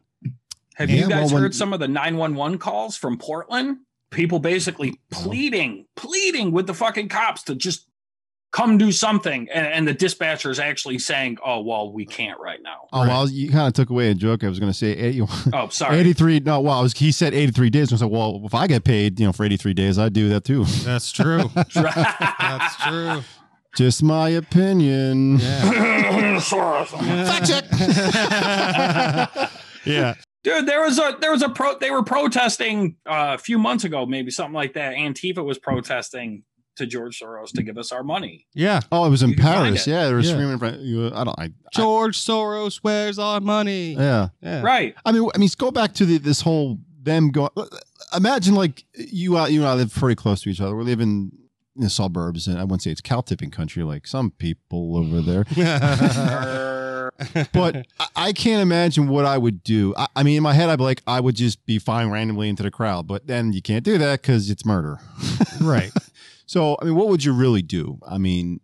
Have Yeah, you guys well, when- heard some of the 911 calls from Portland? People basically pleading, pleading with the fucking cops to just come do something. And, and the dispatcher is actually saying, oh, well, we can't right now. Oh, well, you kind of took away a joke. I was going to say 80, Oh, sorry. 83. No, well, I was, he said 83 days. I was like, well, if I get paid, you know, for 83 days, I'd do that too. That's true. That's true. Just my opinion. Yeah. Fact check. yeah. Dude, there was a there was a pro they were protesting uh, a few months ago, maybe something like that. Antifa was protesting to George Soros to give us our money. Yeah. Oh, it was in You Paris. Yeah, they were Yeah. screaming. in I don't. I, I, George Soros, where's our money? yeah. Yeah. Right. I mean, I mean, go back to the, this whole them going. Imagine like you, uh, you and I live pretty close to each other. We live in the suburbs, and I wouldn't say it's cow tipping country like some people over there. But I, I can't imagine what I would do. I, I mean, in my head, I'd be like, I would just be firing randomly into the crowd. But then you can't do that because it's murder. right. So, I mean, what would you really do? I mean,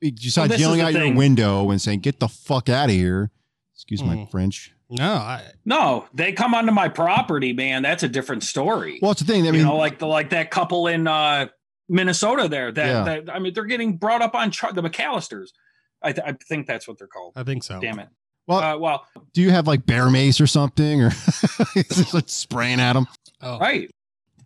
besides this is yelling the out your window and saying, "Get the fuck out of here." Excuse my Mm. French. No, I, No, they come onto my property, man. That's a different story. Well, it's the thing. I mean, you know, like the like that couple in uh, Minnesota there. That, Yeah. that I mean, they're getting brought up on char- the McAllisters. I, th- I think that's what they're called. I think so. Damn it. Well, Uh, well, do you have like bear mace or something, or just like spraying at them? Oh, right.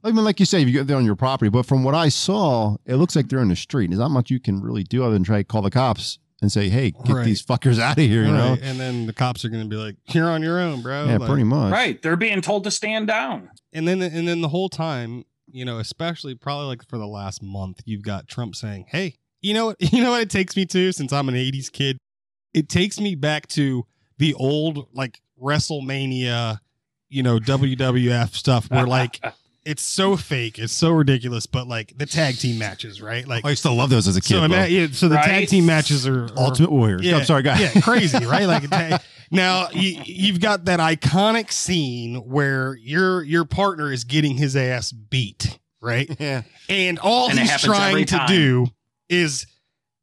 I mean, like you say, if you get there on your property, but from what I saw, it looks like they're in the street. There's not much you can really do other than try to call the cops and say, "Hey, get Right. these fuckers out of here," you know? Right. And then the cops are going to be like, "You're on your own, bro." Yeah, Like- pretty much. Right. They're being told to stand down. And then and then the whole time, you know, especially probably like for the last month, you've got Trump saying, "Hey, you know what? You know what it takes me to since I'm an '80s kid. It takes me back to the old like WrestleMania, you know, WWF stuff where like it's so fake, it's so ridiculous, but like the tag team matches, right? Like I used to love those as a kid. so, though. ima- yeah, so the tag team matches are, are Ultimate Warriors. Yeah, I'm sorry, guys. yeah, crazy, right? Like a tag- now you, you've got that iconic scene where your your partner is getting his ass beat, right? yeah. And all And it he's happens every trying to time. do is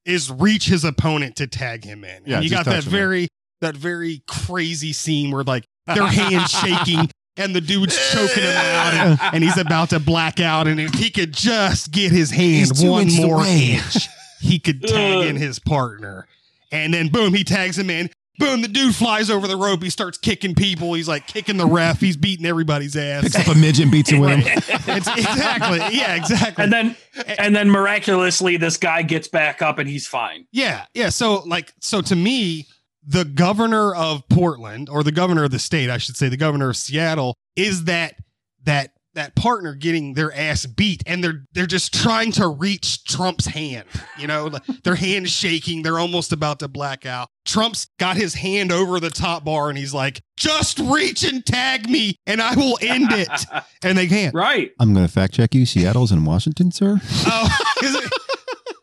is reach his opponent to tag him in. Yeah, and you just got that touch him. very that very crazy scene where like their hands shaking and the dude's choking him out and, and he's about to black out and if he could just get his hand He's one more away. inch he could tag in his partner and then boom he tags him in boom the dude flies over the rope he starts kicking people he's like kicking the ref he's beating everybody's ass. Picks ass up a midget and beats it with him. it's exactly yeah exactly and then and then miraculously this guy gets back up and he's fine. Yeah, yeah. So like, so to me, the governor of Portland, or the governor of the state, I should say, the governor of Seattle, is that that that partner getting their ass beat, and they're they're just trying to reach Trump's hand. You know, like, their hand shaking, they're almost about to black out. Trump's got his hand over the top bar, and he's like, "Just reach and tag me, and I will end it." And they can't. right. I'm going to fact check you. Seattle's in Washington, sir. Oh, is it?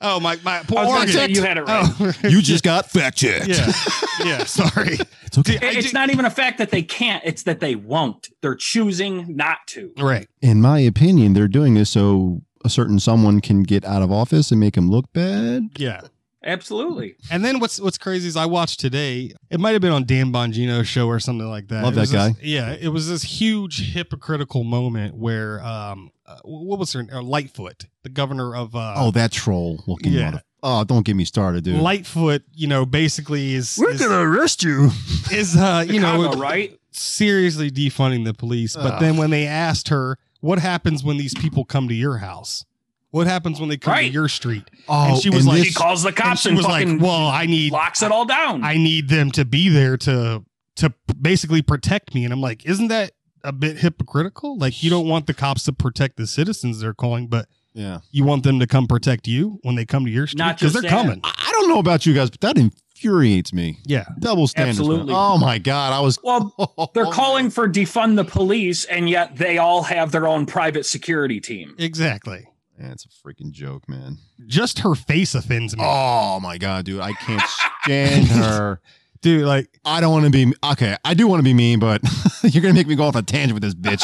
Oh my my. I was gonna say you had it right. Oh, You just got fact checked. yeah, yeah. Sorry. It's okay. I it's not even a fact that they can't, it's that they won't. They're choosing not to. Right. In my opinion, they're doing this so a certain someone can get out of office and make him look bad. Yeah. Absolutely. And then what's what's crazy is I watched today. It might have been on Dan Bongino's show or something like that. Love It was that this- yeah, it was this huge hypocritical moment where um, uh, what was her uh, Lightfoot, the governor of uh, oh, that troll looking yeah. mother. Oh, don't get me started, dude. Lightfoot, you know, basically is We're is, gonna arrest you. is uh, you know, right? seriously defunding the police. But Ugh. then when they asked her, what happens when these people come to your house? What happens when they come to your street? Oh, And she was like- She calls the And cops she and, was like, "Well, I need locks it all down. I need them to be there to to basically protect me. And I'm like, isn't that a bit hypocritical? Like you don't want the cops to protect the citizens they're calling, but yeah. you want them to come protect you when they come to your street because they're that. coming. I I don't know about you guys, but that infuriates me. Yeah, Double standards. man. Oh my god, I was. well, they're calling for defund the police, and yet they all have their own private security team. exactly. Yeah, it's a freaking joke, man. Just her face offends me, Oh my god, dude, I can't stand her. dude. Like, I don't want to be okay. I do want to be mean, but you're gonna make me go off a tangent with this bitch.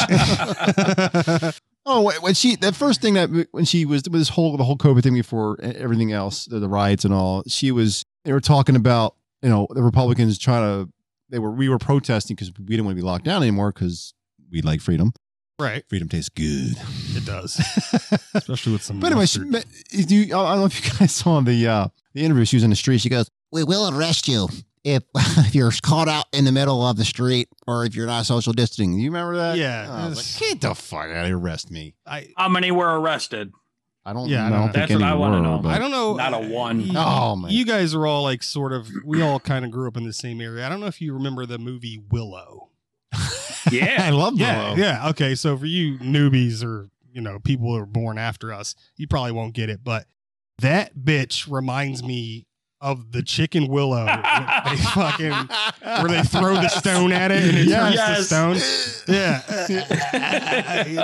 oh, wait, when she the first thing that when she was with this whole the whole COVID thing before everything else, the, the riots and all, she was they were talking about you know the Republicans trying to they were we were protesting because we didn't want to be locked down anymore because we like freedom. right? Freedom tastes good. It does, especially with some. But anyway, she, do you, I don't know if you guys saw the uh, the interview. She was in the street. She goes, we will arrest you if if you're caught out in the middle of the street or if you're not social distancing. "Do you remember that?" Yeah, oh, I was like, "Get the fuck out! Arrest me!" I How many were arrested? I don't. Yeah, I I don't don't, know. think That's what any I wanna were, know. but- I don't know. Not a one. You, Oh, my- You guys are all like sort of. We all kind of grew up in the same area. I don't know if you remember the movie Willow. Yeah, I love Yeah, Willow. yeah. Okay, so for you newbies or you know people who are born after us, you probably won't get it, but that bitch reminds me of the chicken Willow. where they fucking where they throw the stone at it and it turns Yes. to stone. Yeah,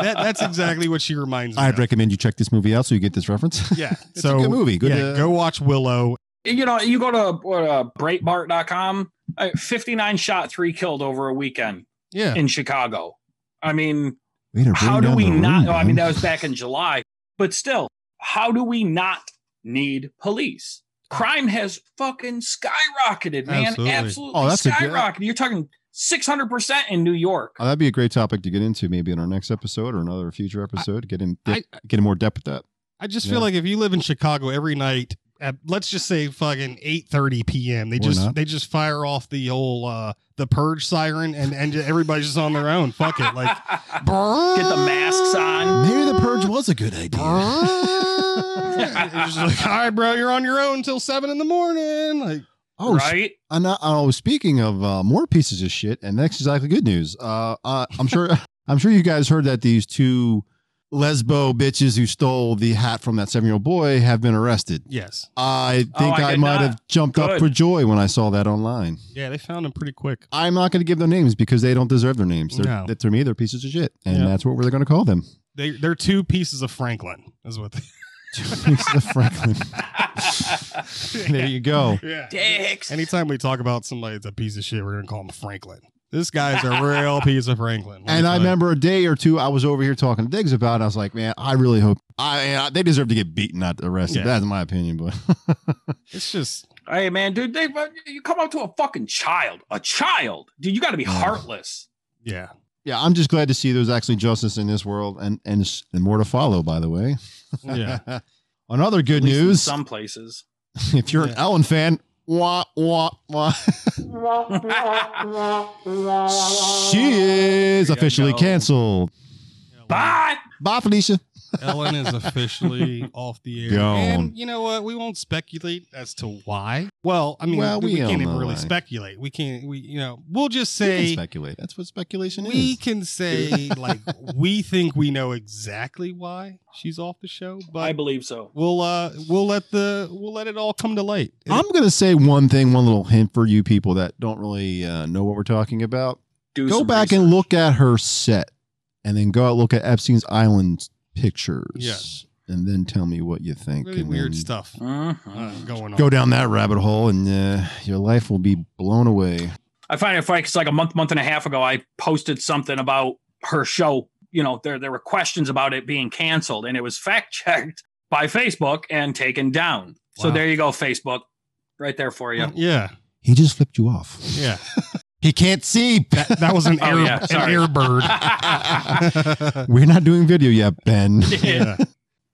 that, that's exactly what she reminds me. Of. I'd of. recommend you check this movie out so you get this reference. Yeah, It's so a good movie. Good. yeah, uh, go watch Willow. you know, you go to what, uh, Breitbart.com, uh, 59 shot, three killed over a weekend Yeah, in Chicago. I mean, way to bring how do we not? room, oh, I mean, that was back in July, but still, how do we not need police? Crime has fucking skyrocketed, man. Absolutely. Oh, Absolutely, Oh, that's a good- You're talking 600% in New York. Oh, that'd be a great topic to get into, maybe in our next episode or another future episode. Get in, I- get in more depth with that. I just Yeah. feel like if you live in Chicago every night at let's just say fucking 8:30 p.m. They Or just not. they just fire off the whole uh the purge siren and and everybody's just on their own. Fuck it, like Get the masks on. Maybe the purge was a good idea. just like, all right, bro, you're on your own until seven in the morning. Like, oh, right? And uh, oh, speaking of uh, more pieces of shit, and that's exactly good news. Uh, uh, I'm sure, I'm sure you guys heard that these two lesbo bitches who stole the hat from that seven year old boy have been arrested. yes, I Oh, think I I, might not. have jumped up for joy when I saw that online. yeah, they found them pretty quick. I'm not going to give their names because they don't deserve their names. They're, No. to me, they're pieces of shit, and Yeah. that's what we're going to call them. They they're two pieces of Franklin, is what. They, pieces of Franklin. There you go. yeah. Dicks. Anytime we talk about somebody that's a piece of shit, we're gonna call him Franklin. This guy's a real piece of Franklin. And I remember a day or two I was over here talking to Diggs about. it. I was like, man, I really hope I, I they deserve to get beaten, not arrested. Yeah. That's my opinion, but it's just Hey man, dude, they, you come up to a fucking child, a child, dude. You got to be heartless. yeah. yeah, I'm just glad to see there's actually justice in this world, and and and more to follow. By the way, Yeah. On other good At least in news, some places. if you're an Yeah. Ellen fan, wah wah wah, she is officially canceled. Bye. Bye, Felicia. Ellen is officially off the air. Gone. And you know what? We won't speculate as to why. Well, I mean, Well, we, we can't even really why. speculate. We can't. We you know we'll just We say speculate. That's what speculation we is. We can say like we think we know exactly why she's off the show, I believe so. we'll uh we'll let the we'll let it all come to light. I'm gonna say one thing, one little hint for you people that don't really uh, know what we're talking about. Do go back research. and look at her set and then go out look at Epstein's Island pictures. Yes. And then tell me what you think. really and weird stuff uh, going on. Go down that rabbit hole and uh, your life will be blown away. I find it funny because like a month, month and a half ago, I posted something about her show. You know, there there were questions about it being canceled, and it was fact checked by Facebook and taken down. So there you go, Facebook, right there for you. Yeah, He just flipped you off. yeah. He can't see. That, that was an Oh, air yeah, an air bird. We're not doing video yet, Ben. yeah.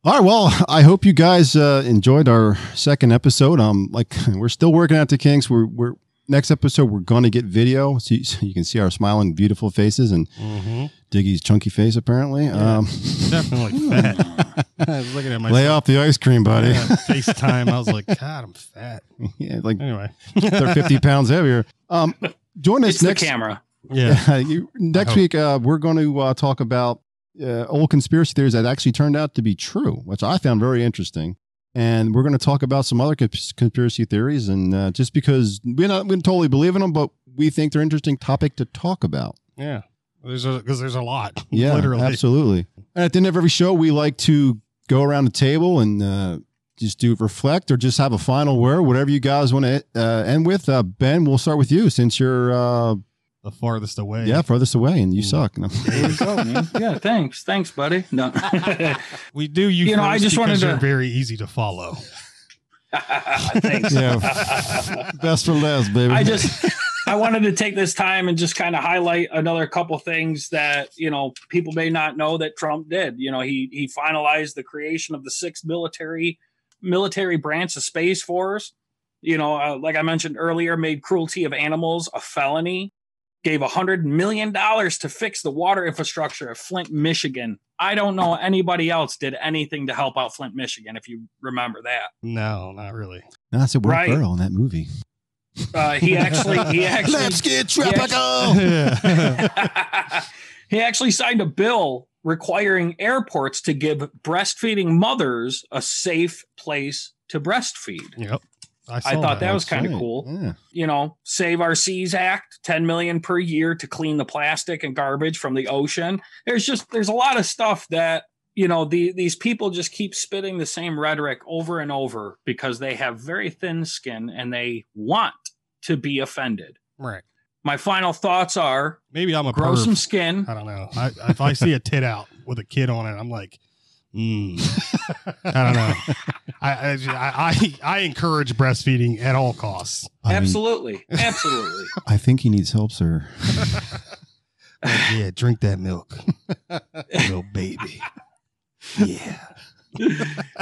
All right. Well, I hope you guys uh, enjoyed our second episode. Um, like we're still working out the kinks. We're we're next episode we're going to get video so you, so you can see our smiling, beautiful faces and hmm Diggy's chunky face. Apparently, Yeah. um, Definitely fat. I was looking at my lay off the ice cream, buddy. Yeah, FaceTime. I was like, God, I'm fat. yeah, like Anyway. they're fifty pounds heavier. Um, join us It's the next. camera. Yeah. you, next week, uh, we're going to uh, talk about uh, old conspiracy theories that actually turned out to be true, which I found very interesting. And we're going to talk about some other conspiracy theories, and uh, just because we're not we don't totally believe in them, but we think they're an interesting topic to talk about. Yeah. There's because there's a lot. Yeah, Literally. absolutely. And at the end of every show, we like to go around the table and uh, just do reflect or just have a final word, whatever you guys want to uh, end with. Uh, ben, we'll start with you since you're uh, The farthest away. yeah farthest away and you Mm. suck. There you go, man. Yeah, thanks, thanks, buddy. No, We do you, You know, I just wanted to- very easy to follow. thanks. Yeah. Best for last, baby. I just I wanted to take this time and just kind of highlight another couple things that you know people may not know that Trump did. You know, he he finalized the creation of the sixth military military branch of Space Force. You know, uh, like I mentioned earlier, made cruelty of animals a felony. Gave a hundred million dollars to fix the water infrastructure of Flint, Michigan. I don't know anybody else did anything to help out Flint, Michigan. If you remember that, No, not really. No, that's a Will Right. Ferrell in that movie. uh, he actually he actually Let's get tropical. yeah. he actually signed a bill requiring airports to give breastfeeding mothers a safe place to breastfeed. Yep. I, I thought that was kind of cool. Yeah. You know, Save Our Seas Act, 10 million per year to clean the plastic and garbage from the ocean. There's just there's a lot of stuff that you know the, these people just keep spitting the same rhetoric over and over because they have very thin skin and they want to be offended. Right. My final thoughts are Maybe I'm a grow perv. some skin. I don't know. I, if I see a tit out with a kid on it, I'm like, mm. I don't know. I, I, I I encourage breastfeeding at all costs. I mean, Absolutely. Absolutely. I think he needs help, sir. Like, yeah, drink that milk, little baby. Yeah.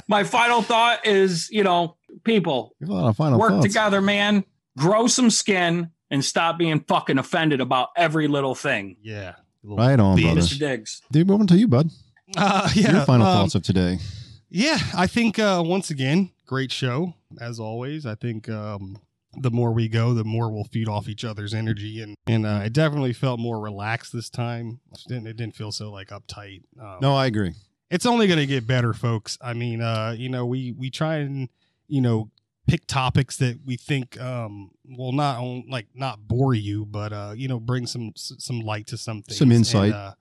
My final thought is, you know, people, a lot of final work thoughts. together, man. Grow some skin and stop being fucking offended about every little thing. Yeah. Right on, Bitch. brother. Mr. Diggs. Dude, moving to you, bud. Uh, yeah. Your final um, thoughts of today. Yeah, I think uh, once again, great show as always. I think um, the more we go, the more we'll feed off each other's energy, and and uh, it definitely felt more relaxed this time. It didn't, it didn't feel so like uptight. Um, No, I agree. it's only going to get better, folks. I mean, uh, you know, we we try and you know pick topics that we think um will not on, like not bore you, but uh, you know, bring some some light to some things, Some insight. And, uh,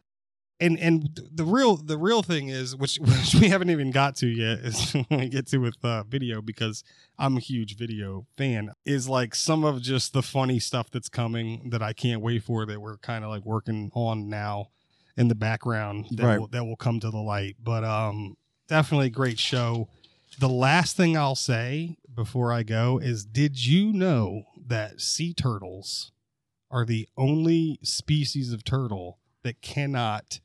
and and the real the real thing is which which we haven't even got to yet is when we get to with uh, video because I'm a huge video fan is like some of just the funny stuff that's coming that I can't wait for that we're kind of like working on now in the background that Right. will that will come to the light but um definitely a great show the last thing I'll say before I go is did you know that sea turtles are the only species of turtle that cannot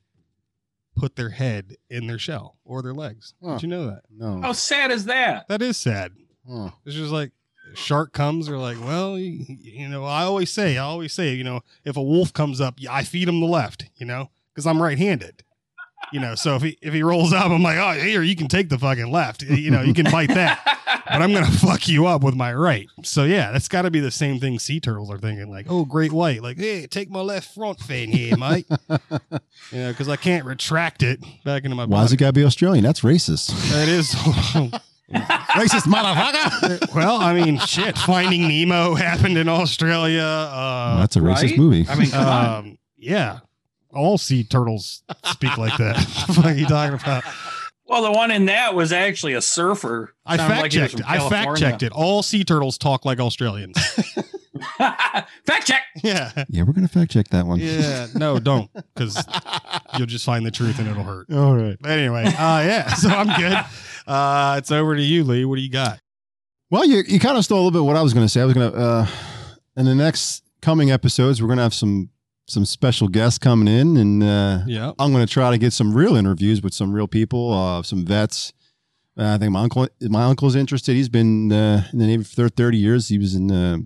put their head in their shell or their legs. Huh. Did you know that? No. How sad is that? That is sad. Huh. It's just like shark comes, they're like, well, you, you know, I always say, I always say, you know, if a wolf comes up, I feed him the left, you know, because I'm right-handed. You know, so if he if he rolls up, I'm like, oh, here you can take the fucking left. You know, you can bite that, but I'm gonna fuck you up with my right. So yeah, that's got to be the same thing. Sea turtles are thinking like, oh, great white, like, hey, take my left front fin here, mate. you know, because I can't retract it back into my Why does body. it gotta be Australian? That's racist. That is. racist motherfucker. well, I mean, shit. Finding Nemo happened in Australia. Uh, That's a racist right? movie. I mean, um, yeah, all sea turtles speak like that. what are you talking about? Well, the one in that was actually a surfer. I Sounded fact like checked. from I fact checked it. All sea turtles talk like Australians. fact check. yeah, yeah, we're gonna fact check that one. yeah. No, don't, because you'll just find the truth and it'll hurt. All right. But anyway, uh, yeah. So I'm good. Uh, it's over to you, Lee. What do you got? Well, you you kind of stole a little bit what I was gonna say. I was gonna uh in the next coming episodes, we're gonna have some some special guests coming in, and uh, Yeah. I'm gonna try to get some real interviews with some real people, uh, some vets. Uh, I think my uncle my uncle's interested. He's been uh, in the Navy for 30 years. He was in uh,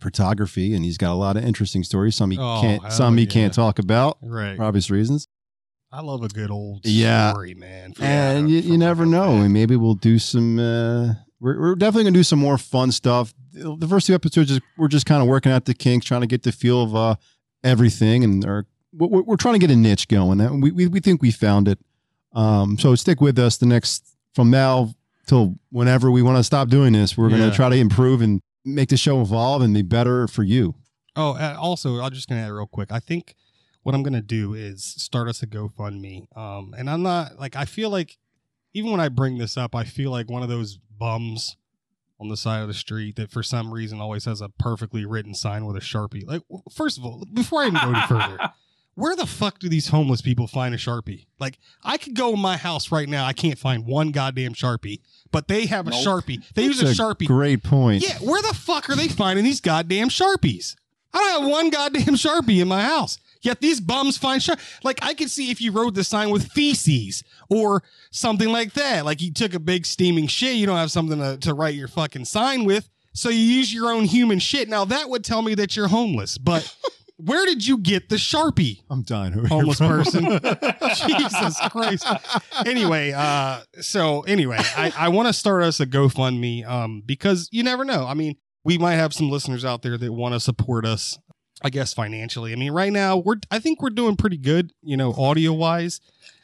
photography, and he's got a lot of interesting stories. Some he Oh, can't some he yeah. can't talk about Right. for obvious reasons. I love a good old Yeah. story, man. and you, you never know. that. And maybe we'll do some. Uh, we're, we're definitely gonna do some more fun stuff. The first two episodes, we're just kind of working out the kinks, trying to get the feel of uh, everything, and our, we're, we're trying to get a niche going. And we, we we think we found it. Um, so stick with us. The next from now till whenever we want to stop doing this, we're Yeah. gonna try to improve and make the show evolve and be better for you. Oh, also, I'm just gonna add real quick. I think what I'm gonna do is start us a GoFundMe. Um, and I'm not like I feel like even when I bring this up, I feel like one of those bums on the side of the street that for some reason always has a perfectly written sign with a sharpie. Like, first of all, before I even go any further, where the fuck do these homeless people find a sharpie? Like, I could go in my house right now, I can't find one goddamn sharpie, but they have a Nope. sharpie. They use a That's sharpie Great point. yeah, where the fuck are they finding these goddamn sharpies? I don't have one goddamn sharpie in my house. Yet these bums find sharp. Like I could see if you wrote the sign with feces or something like that. Like you took a big steaming shit, you don't have something to, to write your fucking sign with, so you use your own human shit. Now that would tell me that you're homeless. But where did you get the sharpie? I'm dying. Homeless person. Jesus Christ. Anyway, uh, so anyway, I, I want to start us a GoFundMe, um, because you never know. I mean, we might have some listeners out there that want to support us, I guess financially. I mean, right now we're, I think we're doing pretty good, you know, audio wise,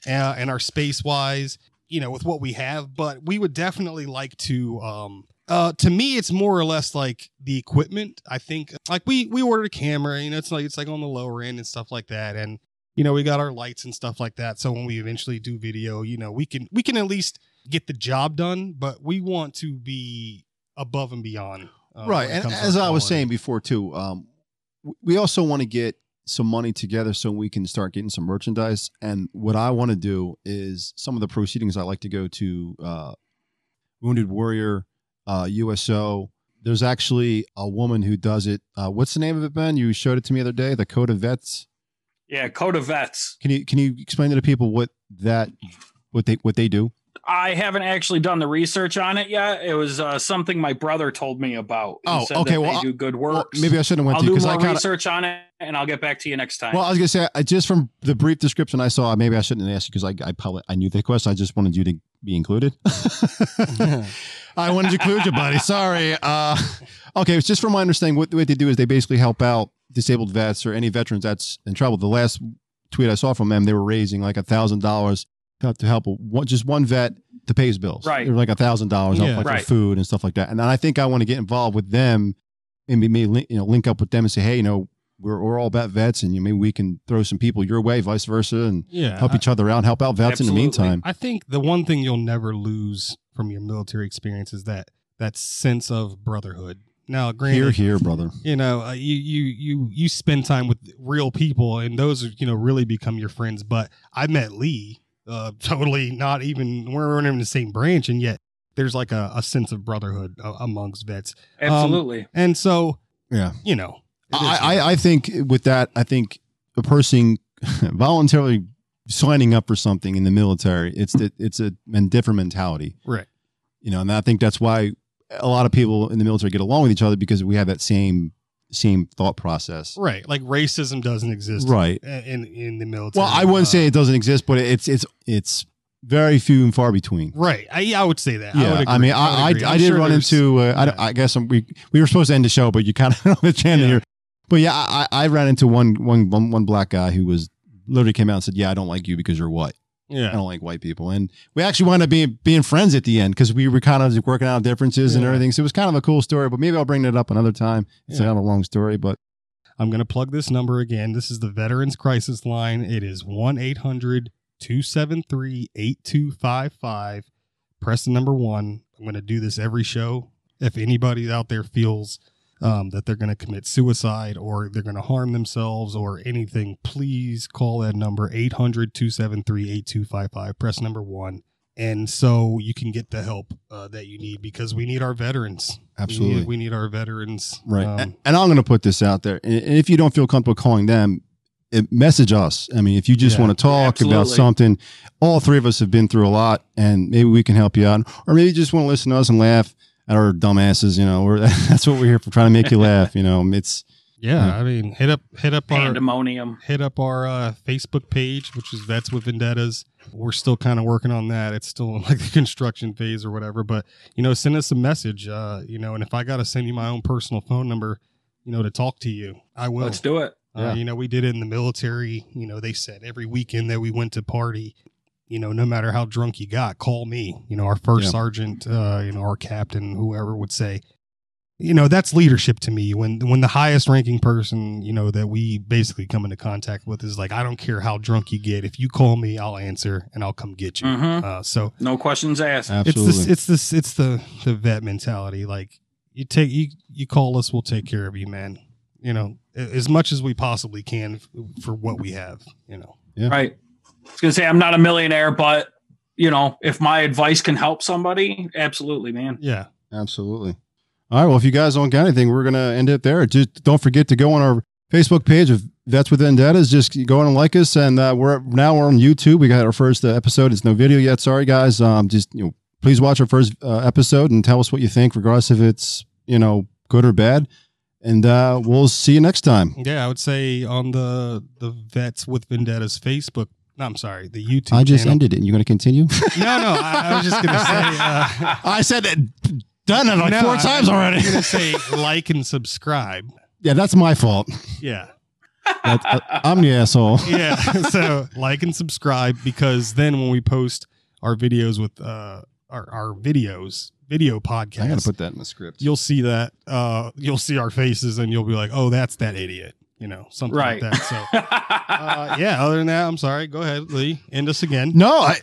uh, and our space wise, you know, with what we have. But we would definitely like to, um, uh, to me, it's more or less like the equipment. I think, like we we ordered a camera, you know, it's like it's like on the lower end and stuff like that, and you know, we got our lights and stuff like that. So when we eventually do video, you know, we can we can at least get the job done, but we want to be above and beyond. uh, right and as i was saying before too um we also want to get some money together so we can start getting some merchandise. And what i want to do is some of the proceedings i like to go to uh wounded warrior uh uso there's actually a woman who does it. Uh what's the name of it ben? You showed it to me the other day the code of vets? Yeah, Code of Vets. can you can you explain to the people what that what they what they do I haven't actually done the research on it yet. It was uh, something my brother told me about. He Oh, said okay, that well, they do good Well, work. maybe I shouldn't have went I'll to do because I kind of. research on it, and I'll get back to you next time. Well, I was gonna say I, just from the brief description I saw, maybe I shouldn't have asked you because I I probably I knew the question. I just wanted you to be included. I wanted to include you, buddy. Sorry. Uh, okay, it's just from my understanding, what, what they do is they basically help out disabled vets or any veterans that's in trouble. The last tweet I saw from them, they were raising like a thousand dollars to help one, just one vet to pay his bills. Right. They were like a thousand dollars, Yeah. like for Right. food and stuff like that. And I think I want to get involved with them and maybe link, you know link up with them and say, hey, you know, we're, we're all about vets, and you maybe we can throw some people your way, vice versa, and Yeah. help I- each other out, help out vets in the meantime. I think the one thing you'll never lose from your military experience is that that sense of brotherhood. Now, granted, Here, here, brother. you know, uh, you you you you spend time with real people, and those you know really become your friends. But I met Lee, uh, totally not even we're not even in the same branch, and yet there's like a, a sense of brotherhood uh, amongst vets, Absolutely. and so Yeah. you know, it is- I, I, I think with that, I think a person voluntarily signing up for something in the military, it's the, it's a men- different mentality, right. you know, and I think that's why a lot of people in the military get along with each other because we have that same same thought process. Right, like racism doesn't exist, Right. In in the military. Well, I wouldn't Uh, say it doesn't exist, but it's it's it's very few and far between. right. I, I would say that. I, Yeah, would I, mean, I I. I, I'm did sure run into. Uh, I, yeah. I guess we we were supposed to end the show, but you kind of on the channel Yeah. here. But yeah, I, I ran into one, one one one black guy who was literally came out and said, "Yeah, I don't like you because you're white. I don't like white people." And we actually wound up being being friends at the end because we were kind of working out differences and everything. So it was kind of a cool story. But maybe I'll bring that up another time. It's Yeah. not a long story, but I'm going to plug this number again. This is the Veterans Crisis Line. It is 1 800 273 8255. Press the number one. I'm going to do this every show. If anybody out there feels um, that they're going to commit suicide or they're going to harm themselves or anything, please call that number 800 273 8255. Press number one. And so you can get the help uh, that you need because we need our veterans. We absolutely. need, we need our veterans. Right. Um, and, and I'm going to put this out there. And and if you don't feel comfortable calling them, it, message us. I mean, if you just Yeah. want to talk about something, all three of us have been through a lot and maybe we can help you out. Or maybe you just want to listen to us and laugh at our dumbasses. You know, we're, that's what we're here for, trying to make you laugh. You know, it's, Yeah, Yeah. I mean, hit up hit up our Pandemonium. hit up our uh, Facebook page, which is Vets with Vendettas. We're still kind of working on that. It's still in like the construction phase or whatever. But you know, send us a message. Uh, you know, and if I got to send you my own personal phone number, you know, to talk to you, I will. Let's do it. Uh, Yeah. You know, we did it in the military. You know, they said every weekend that we went to party, you know, no matter how drunk you got, call me. You know, our first Yeah. sergeant, uh, you know, our captain, whoever would say, you know, that's leadership to me. When when the highest ranking person, you know, that we basically come into contact with is like, I don't care how drunk you get. If you call me, I'll answer and I'll come get you. Mhm. Uh, so No questions asked. absolutely. it's this, it's this, it's the the vet mentality. Like you take you you call us, we'll take care of you, man. You know, as much as we possibly can f- for what we have. You know, Right. I was gonna say I'm not a millionaire, but you know, if my advice can help somebody, absolutely, man. yeah, Absolutely. All right. Well, if you guys don't got anything, we're going to end it there. Just don't forget to go on our Facebook page of Vets with Vendettas. Just go on and like us. And uh, we're now we're on YouTube. We got our first uh, episode. It's no video yet. Sorry, guys. Um, just, you know, please watch our first uh, episode and tell us what you think, regardless if it's, you know, good or bad. And uh, we'll see you next time. yeah. I would say on the the vets with vendettas Facebook. No, I'm sorry, the YouTube. I just channel. ended it. And you're going to continue? No, no, I, I was just gonna say. Uh, I said it. Done it like no, four I- times already. I was gonna say like and subscribe. yeah, that's my fault. Yeah. That, uh, I'm the asshole. yeah so like and subscribe because then when we post our videos with uh our, our videos video podcast, I got to put that in the script. you'll see that uh you'll see our faces and you'll be like oh that's that idiot you know something Right. like that so uh yeah other than that i'm sorry go ahead lee end us again No, I,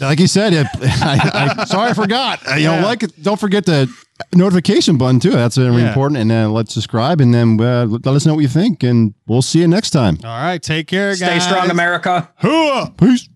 like you said, it, I, I, sorry, I forgot. Uh, You Yeah. know, like, don't forget the notification button too. That's very Yeah. important. And then let's subscribe, and then uh, let us know what you think, and we'll see you next time. all right take care Stay guys strong, America. Hooah! Peace.